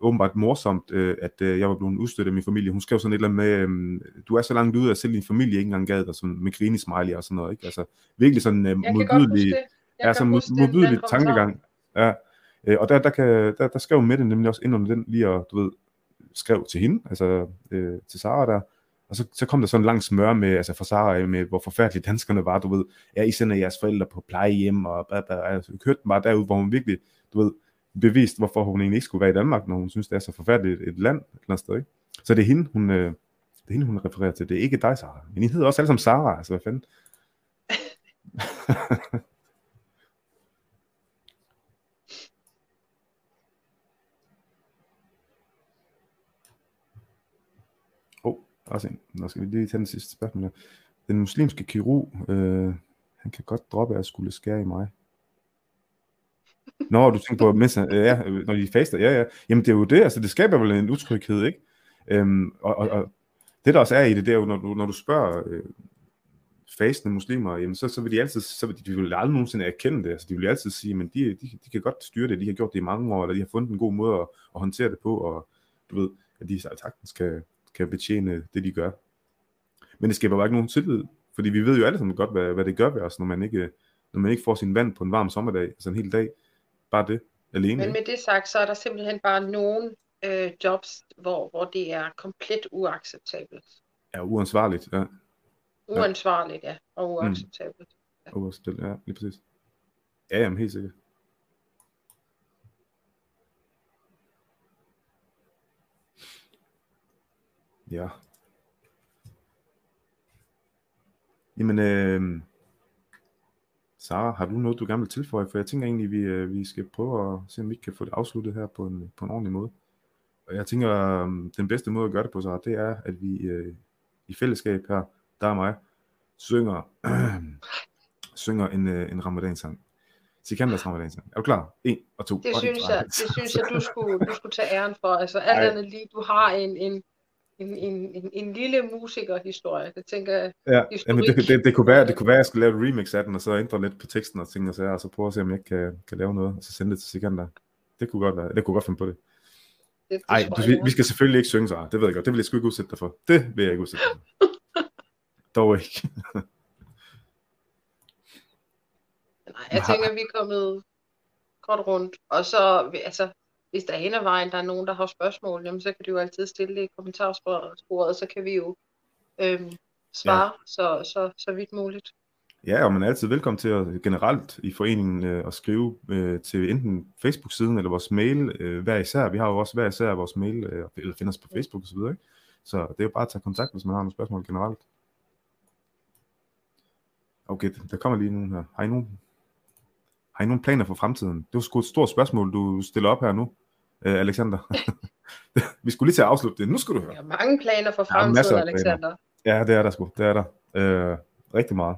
åbenbart morsomt, øh, at øh, jeg var blevet udstødt af min familie. Hun skrev sådan et eller andet med, øh, du er så langt ude, at selv din familie ikke engang gad dig, sådan med grine smiley og sådan noget. Ikke? Altså virkelig sådan øh, modbydelig. Jeg mod, den- modbydelig tankegang. Ja. Øh, og der, der, kan, der, der skrev Mette nemlig også ind under den, lige og, du ved, skrev til hende, altså øh, til Sara der, og så, så kom der sådan en lang smør med, altså fra Sara, af, med hvor forfærdelige danskerne var, du ved, ja, I sender jeres forældre på plejehjem, og bla, bla, altså, den bare derude, hvor hun virkelig, du ved, bevist, hvorfor hun egentlig ikke skulle være i Danmark, når hun synes, det er så forfærdeligt et land, et eller andet sted, ikke? Så det er hende, hun, øh, det er hende, hun refererer til, det er ikke dig, Sara. Men I hedder også alle sammen Sara, altså hvad fanden? <laughs> Bare se, også. Nå skal vi lige tage den sidste spørgsmål her. Den muslimske kirurg, øh, han kan godt droppe at skulle skære i mig. Nå, du tænker på, mens øh, ja, når de faster, ja, ja. Jamen det er jo det, altså det skaber vel en utryghed, ikke? Øhm, og, og, og det der også er i det, det er jo, når du, når du spørger øh, fastende muslimer, jamen så, så vil de altid, så vil de, de vil aldrig nogensinde erkende det, altså de vil altid sige, men de, de, de kan godt styre det, de har gjort det i mange år, eller de har fundet en god måde at, at håndtere det på, og du ved, at de sagtens kan, kan betjene det, de gør. Men det skaber bare ikke nogen tillid, fordi vi ved jo alle sammen godt, hvad, hvad det gør ved os, når man ikke, når man ikke får sin vand på en varm sommerdag, altså en hel dag, bare det, alene. Men med det sagt, så er der simpelthen bare nogle øh, jobs, hvor, hvor det er komplet uacceptabelt. er uansvarligt, ja. Uansvarligt, ja, og Mm. uacceptabelt. Uansvarligt, ja, lige præcis. Ja, jamen helt sikkert. Ja. Jamen, øh, Sara, har du noget, du gerne vil tilføje? For jeg tænker egentlig, vi, øh, vi skal prøve at se, om vi kan få det afsluttet her på en, på en ordentlig måde. Og jeg tænker, øh, den bedste måde at gøre det på, Sara, det er, at vi øh, i fællesskab her, der er mig, synger, <clears throat> synger en, øh, en ramadansang. Sikanders ramadansang. Er du klar? En og to. Det og synes tre. jeg, det synes jeg du, skulle, du skulle tage æren for. Altså alt andet lige, du har en, en, en, en, en, en lille musikerhistorie. Det tænker jeg, Ja, jamen det, det, det, kunne være, det kunne være, at jeg skulle lave et remix af den, og så ændre lidt på teksten og ting og sager, og så prøve at se, om jeg ikke kan, kan lave noget, og så sende det til Sikander. Det kunne godt være. Det kunne godt finde på det. det, det Ej, tror du, jeg, vi, vi skal selvfølgelig ikke synge, så det ved jeg godt. Det vil jeg sgu ikke udsætte dig for. Det vil jeg ikke udsætte dig for. <laughs> Dog ikke. Nej, jeg tænker, vi er kommet godt rundt. Og så, altså, hvis der hen ad vejen, der er nogen, der har spørgsmål, jamen, så kan du jo altid stille det i kommentarsporet, så kan vi jo øhm, svare ja. så, så, så vidt muligt. Ja, og man er altid velkommen til at generelt i foreningen øh, at skrive øh, til enten Facebook-siden eller vores mail øh, hver især. Vi har jo også hver især vores mail, øh, eller finder os på Facebook osv. Ikke? Så det er jo bare at tage kontakt, hvis man har nogle spørgsmål generelt. Okay, der kommer lige nogen her. Har I nogen, har I nogen planer for fremtiden? Det var sgu et stort spørgsmål, du stiller op her nu, øh, Alexander. <laughs> Vi skulle lige til at afslutte det. Nu skal du høre. Vi har mange planer for Der er fremtiden, planer. Alexander. Ja, det er der sgu. Det er der. Øh, rigtig meget.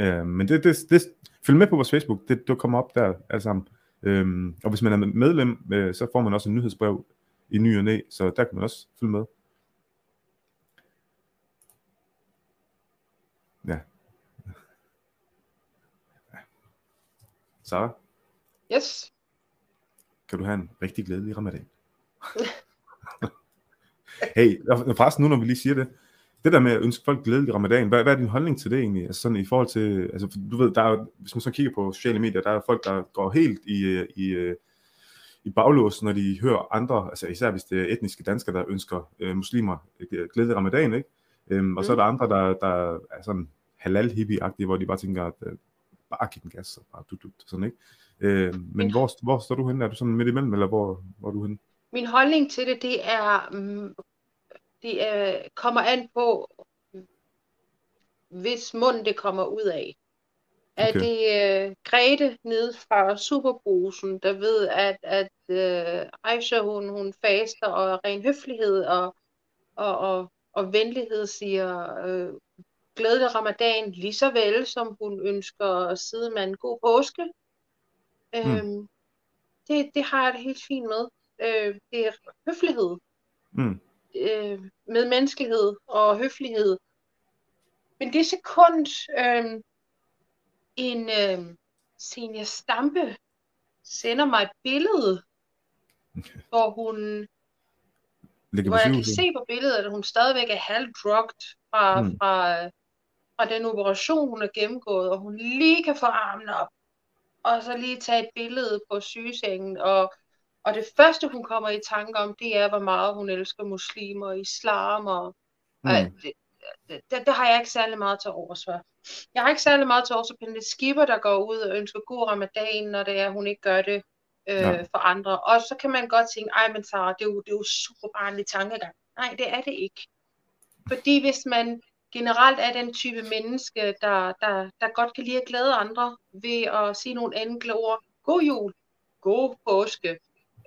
Øh, men det, det, det, følg med på vores Facebook. Det, det kommer op der alle sammen. Øh, og hvis man er medlem, øh, så får man også en nyhedsbrev i ny og næ, så der kan man også følge med. Ja. Sara, Yes. kan du have en rigtig glædelig ramadan. <laughs> hey, forresten nu, når vi lige siger det, det der med at ønske folk glædelig ramadan, hvad, hvad er din holdning til det egentlig? Altså sådan i forhold til, altså du ved, der er, hvis man så kigger på sociale medier, der er folk, der går helt i, i, øh, i baglås, når de hører andre, altså især hvis det er etniske danskere, der ønsker øh, muslimer øh, glædelig ramadan, ikke? Øhm, og så er der andre, der, der er sådan halal hippie hvor de bare tænker, at øh, bare give den gas, og bare du, du, sådan, ikke? Øh, men hvor, hvor står du henne? Er du sådan midt imellem, eller hvor, hvor er du henne? Min holdning til det, det er, mm, det er, kommer an på, hvis mund det kommer ud af. Er Okay. det uh, Grete nede fra Superbrusen, der ved, at, at uh, Aisha, hun, hun faster og ren høflighed og, og, og, og venlighed siger uh, glædelig ramadan, lige så vel som hun ønsker sidemanden god påske. Mm. Øhm, det, det har jeg det helt fint med. Øh, det er høflighed, Mm. øh, med menneskelighed og høflighed. Men det sekund, øh, en øh, senior Stampe sender mig et billede, <laughs> hvor hun, Ligger hvor jeg kan se på billedet, at hun stadigvæk er halvdrugt fra, Mm. mm. fra, fra den operation, hun har gennemgået, og hun lige kan få armen op, og så lige tage et billede på sygesengen, og, og det første, hun kommer i tanke om, det er, hvor meget hun elsker muslimer og islam, og, Mm. og det, det, det, det har jeg ikke særlig meget til overs for. Jeg har ikke særlig meget til overs for Pernille Skipper, der går ud og ønsker god ramadan, når det er, hun ikke gør det øh, Ja. for andre. Og så kan man godt tænke, ej, men Sarah, det er jo, det er jo super barnlig tankegang. Nej, det er det ikke. Fordi hvis man generelt er den type menneske, der, der, der godt kan lide at glæde andre ved at sige nogle enkle ord, god jul, god påske,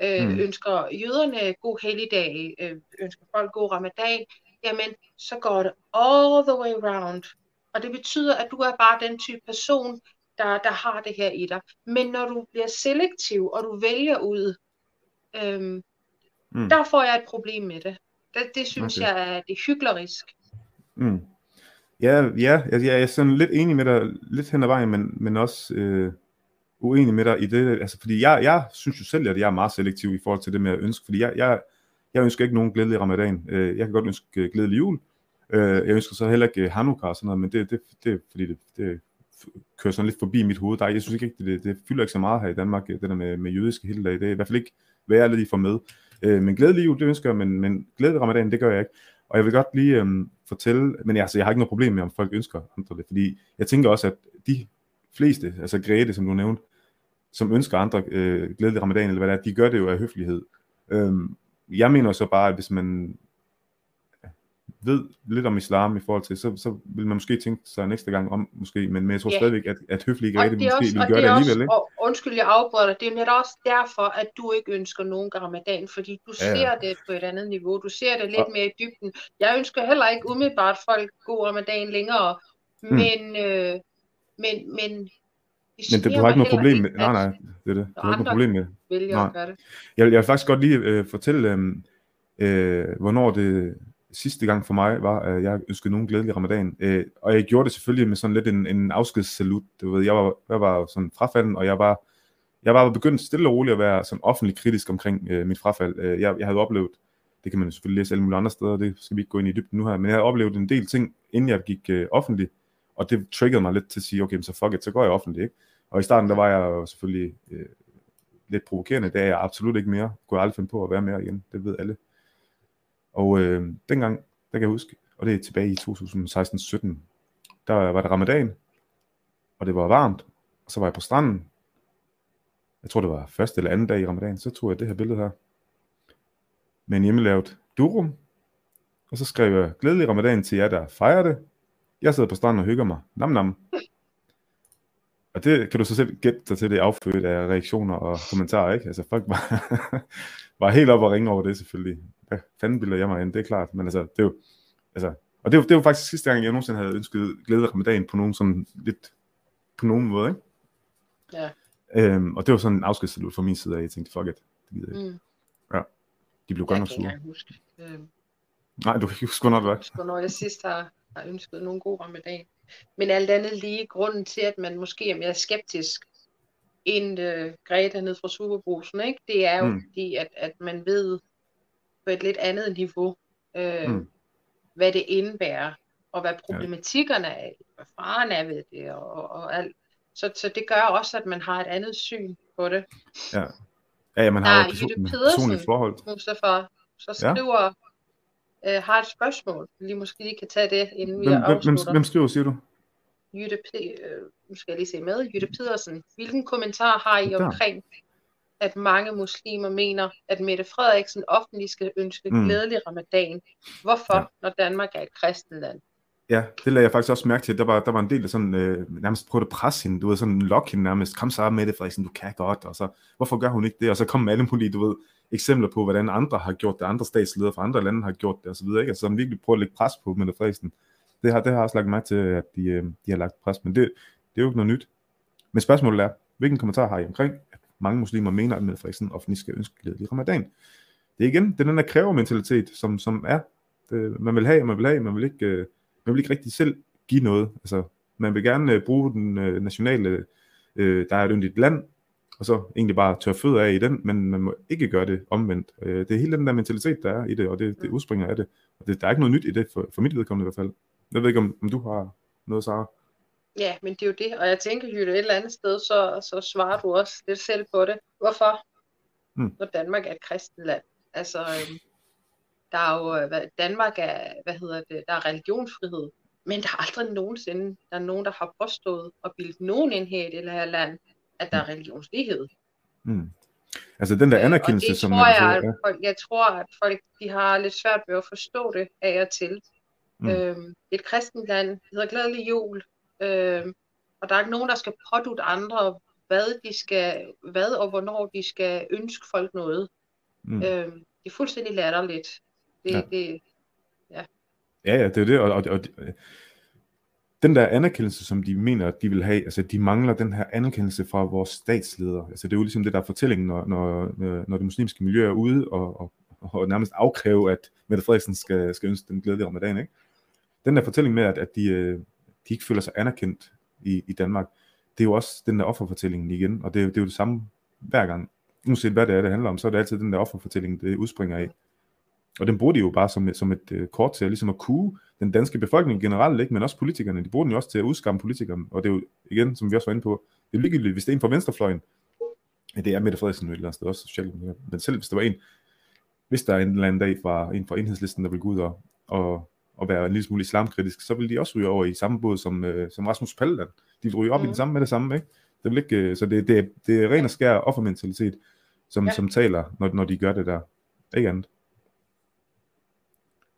øh, Mm. ønsker jøderne god helligdag, øh, ønsker folk god ramadan, jamen så går det all the way round. Og det betyder, at du er bare den type person, der, der har det her i dig. Men når du bliver selektiv, og du vælger ud, øhm, Mm. der får jeg et problem med det. Det, det synes Okay. jeg er, det er hyklerisk. Mm. Ja, ja, jeg, jeg er sådan lidt enig med dig, lidt hen ad vejen, men, men også øh, uenig med dig i det, altså fordi jeg, jeg synes jo selv, at jeg er meget selektiv i forhold til det med at ønske, fordi jeg, jeg, jeg ønsker ikke nogen glædelig ramadan, øh, jeg kan godt ønske øh, glædelig jul, øh, jeg ønsker så heller ikke øh, Hanukkah og sådan noget, men det, det, det fordi det, det kører sådan lidt forbi mit hoved, der, jeg synes ikke, det, det fylder ikke så meget her i Danmark, øh, det der med, med jødiske hele dag, det er i hvert fald ikke, hvad jeg lige får med, øh, men glædelig jul, det ønsker jeg, men, men glædelig ramadan, det gør jeg ikke, og jeg vil godt lige Øh, fortælle, men altså, jeg har ikke noget problem med, om folk ønsker andre det, fordi jeg tænker også, at de fleste, altså Grete, som du nævnte, som ønsker andre øh, glædelig ramadan, eller hvad det er, de gør det jo af høflighed. Øhm, jeg mener så bare, at hvis man ved lidt om islam i forhold til, så, så vil man måske tænke sig næste gang om, måske, men, men jeg tror Ja. stadigvæk, at, at høflige Grete det måske også, vil gøre det det alligevel, ikke? og undskyld, jeg afbryder dig, det er netop også derfor, at du ikke ønsker nogen ramadan, fordi du Ja, ser det på et andet niveau. Du ser det lidt Og- mere i dybden. Jeg ønsker heller ikke umiddelbart folk god ramadan længere, men, øh, men, men Men det, du har ikke noget problem med, nej nej, det er det, du har ikke noget problem med det. Jeg, jeg vil faktisk godt lige øh, fortælle, øh, øh, hvornår det sidste gang for mig var, at jeg ønskede nogen glædelig ramadan. Øh, og jeg gjorde det selvfølgelig med sådan lidt en, en afskedssalut. Du ved, jeg var, jeg var sådan frafalden, og jeg var, jeg var begyndt stille og roligt at være sådan offentlig kritisk omkring øh, mit frafald. Øh, jeg, jeg havde oplevet, det kan man selvfølgelig læse alle mulige andre steder, det skal vi ikke gå ind i dybden nu her, men jeg havde oplevet en del ting, inden jeg gik øh, offentlig, og det triggede mig lidt til at sige, okay, så fuck it, så går jeg offentlig, ikke? Og i starten, der var jeg jo selvfølgelig øh, lidt provokerende, det er jeg absolut ikke mere. Kunne jeg aldrig finde på at være mere igen, det ved alle. Og øh, dengang, der kan jeg huske, og det er tilbage i 2016-17, der var det ramadan, og det var varmt, og så var jeg på stranden. Jeg tror, det var første eller anden dag i ramadan, så tog jeg det her billede her, med en hjemmelavet durum, og så skrev jeg, glædelig ramadan til jer, der fejrer det. Jeg sidder på stranden og hygger mig. Nam nam. Og det kan du så selv gætte dig til, det affødt af reaktioner og kommentarer, ikke? Altså folk var, <laughs> var helt op og ringe over det selvfølgelig. Hvad fanden bilder jeg mig ind, det er klart. Men altså, det er jo, altså, og det var, det var faktisk sidste gang, jeg nogensinde havde ønsket glæde ramadan på nogen sådan lidt, på nogen måde, ikke? Ja. Øhm, og det var sådan en afskedssalut fra min side af, jeg tænkte, fuck it, det gider jeg ikke. Mm. De blev godt Jeg nok kan ikke sure. engang huske, øh, Nej, du kan ikke huske, hvornår det var. huske, hvornår jeg sidst har, har ønsket nogen god ramadan. Men alt andet lige, grunden til, at man måske er mere skeptisk end øh, Greta ned fra Superbrusen, ikke? det er jo mm. fordi, at, at man ved på et lidt andet niveau, øh, Mm. hvad det indebærer, og hvad problematikkerne er, hvad faren er ved det, og, og, alt. Så, så det gør også, at man har et andet syn på det. Ja, ja man Der har jo et person, personligt forhold. Mustafa, så skriver, ja. øh, har et spørgsmål. Vi måske lige kan tage det, inden vi Hvem, hvem, hvem, afslutter. hvem skriver, siger du? Jytte, øh, nu skal jeg lige se med, Jytte Pedersen. Hvilken kommentar har I omkring, at mange muslimer mener, at Mette Frederiksen offentligt skal ønske mm. glædelig ramadan? Hvorfor, ja. når Danmark er et kristenland? Ja, det lagde jeg faktisk også mærke til. Der var, der var en del, der sådan, øh, nærmest prøvede at presse hende. Du ved, sådan lokke hende nærmest. Kom så, Mette Frederiksen, du kan godt. Og så, hvorfor gør hun ikke det? Og så kom alle mulige, du ved, eksempler på, hvordan andre har gjort det. Andre statsledere fra andre lande har gjort det, og så videre. Ikke? Altså, sådan virkelig prøve at lægge pres på Mette Frederiksen. Det har, det har også lagt mig til, at de, øh, de har lagt pres. Men det, det er jo ikke noget nyt. Men spørgsmålet er, hvilken kommentar har I omkring, mange muslimer mener, at Mette Frederiksen offentlig skal ønske glædelig ramadan? Det er igen, det er den der krævermentalitet, som, som er, det, man vil have, man vil have, man vil ikke, øh, man vil ikke rigtig selv give noget. Altså, man vil gerne øh, bruge den øh, nationale, øh, der er et yndigt land, og så egentlig bare tørre fødder af i den, men man må ikke gøre det omvendt. Øh, det er hele den der mentalitet, der er i det, og det, det udspringer af det. Og det, der er ikke noget nyt i det, for, for mit vedkommende i hvert fald. Jeg ved ikke, om, om du har noget, Sara? Ja, men det er jo det, og jeg tænker, Jytte, et eller andet sted, så, så svarer du også lidt selv på det. Hvorfor? Mm. Når Danmark er et kristent land. Altså, øhm, der er jo, hvad, Danmark er, hvad hedder det, der er religionsfrihed, men der er aldrig nogensinde, der er nogen, der har påstået og bildet nogen ind her i det her land, at der er religionslighed. Mm. Altså den der øh, anerkendelse, det som tror jeg, jeg, folk, jeg tror, at folk de har lidt svært ved at forstå det af og til. Mm. Øhm, et kristent land det hedder glædelig jul, øhm, og der er ikke nogen, der skal pådute andre, hvad de skal, hvad og hvornår de skal ønske folk noget. Mm. Øhm, det er fuldstændig latterligt. Det, ja. det, ja. Ja, ja, det er det, og, og, og den der anerkendelse, som de mener, at de vil have, altså de mangler den her anerkendelse fra vores statsledere. Altså det er jo ligesom det, der er fortællingen, når, når, når det muslimske miljø er ude og, og, og nærmest afkræve, at Mette Frederiksen skal, skal ønske den glædelige ramadan, ikke? Den der fortælling med, at, at de, øh, de ikke føler sig anerkendt i, i Danmark, det er jo også den der offerfortælling igen, og det, det er jo det samme hver gang. Uanset hvad det er, det handler om, så er det altid den der offerfortælling, det udspringer af. Og den bruger de jo bare som, som et øh, kort til at, ligesom at kue den danske befolkning generelt, ikke? men også politikerne. De bruger den jo også til at udskamme politikerne. Og det er jo igen, som vi også var inde på, det er ligegyldigt, hvis det er en fra venstrefløjen. Ja, det er Mette Frederiksen et eller andet sted også socialt. Men selv hvis der var en, hvis der er en eller anden dag fra en fra enhedslisten, der vil gå ud og, og, og være en lille smule islamkritisk, så vil de også ryge over i samme båd som, uh, som Rasmus Paludan. De vil ryge op mm. i det samme med det samme, ikke? Det vil ikke, uh, så det, det, det er ren og skær offermentalitet, som, ja. som taler, når, når de gør det der. Ikke andet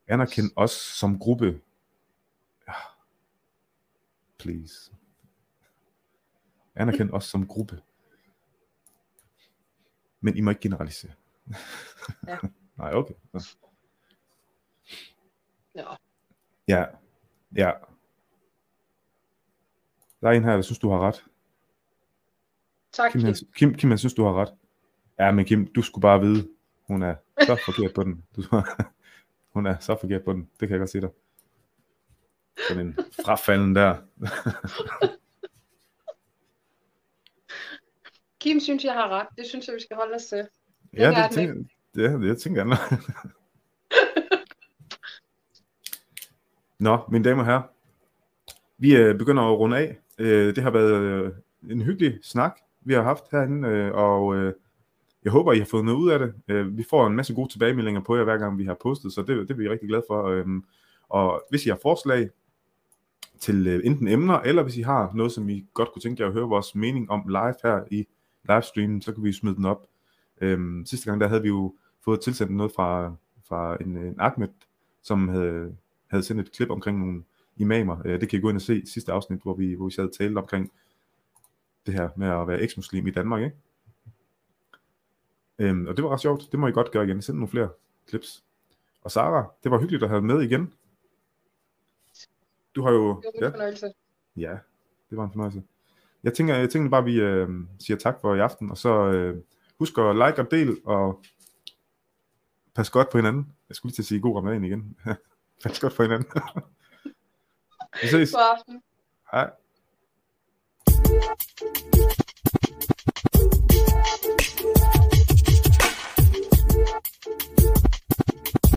anerkend os som gruppe. Ja. Please. Anerkend os som gruppe. Men I må ikke generalisere. Ja. <laughs> Nej, okay. Ja. ja. Ja. Ja. Der er en her, der synes, du har ret. Tak, Kim. Han, Kim, Kim, han synes, du har ret. Ja, men Kim, du skulle bare vide, hun er så <laughs> forkert på den. Du, <laughs> hun er så forkert på den. Det kan jeg godt sige dig. Sådan en frafalden der. <laughs> Kim synes, jeg har ret. Det synes jeg, vi skal holde os til. ja, det, tænker, det, det, jeg tænker jeg. Nå, mine damer og herrer. Vi øh, begynder at runde af. Øh, det har været øh, en hyggelig snak, vi har haft herinde, øh, og øh, jeg håber, I har fået noget ud af det. Øh, vi får en masse gode tilbagemeldinger på jer, hver gang vi har postet, så det, det er vi rigtig glade for. Øh, og hvis I har forslag til øh, enten emner, eller hvis I har noget, som I godt kunne tænke jer at høre vores mening om live her i livestreamen, så kan vi smide den op. Øhm, sidste gang, der havde vi jo fået tilsendt noget fra, fra en, en Ahmed, som havde, havde sendt et klip omkring nogle imamer. Øh, det kan I gå ind og se i sidste afsnit, hvor vi, hvor vi sad og talte omkring det her med at være eksmuslim i Danmark, ikke? Øhm, og det var ret sjovt. Det må I godt gøre igen. Send nogle flere clips. Og Sara, det var hyggeligt at have med igen. Du har jo... Det var en ja. fornøjelse. Ja, det var en fornøjelse. Jeg tænker, jeg tænker bare, at vi øh, siger tak for i aften, og så øh, husk at like og del, og pas godt på hinanden. Jeg skulle lige til at sige god ramadan igen. <laughs> Pas godt for hinanden. <laughs> Vi ses. God aften. Hej. Thank you.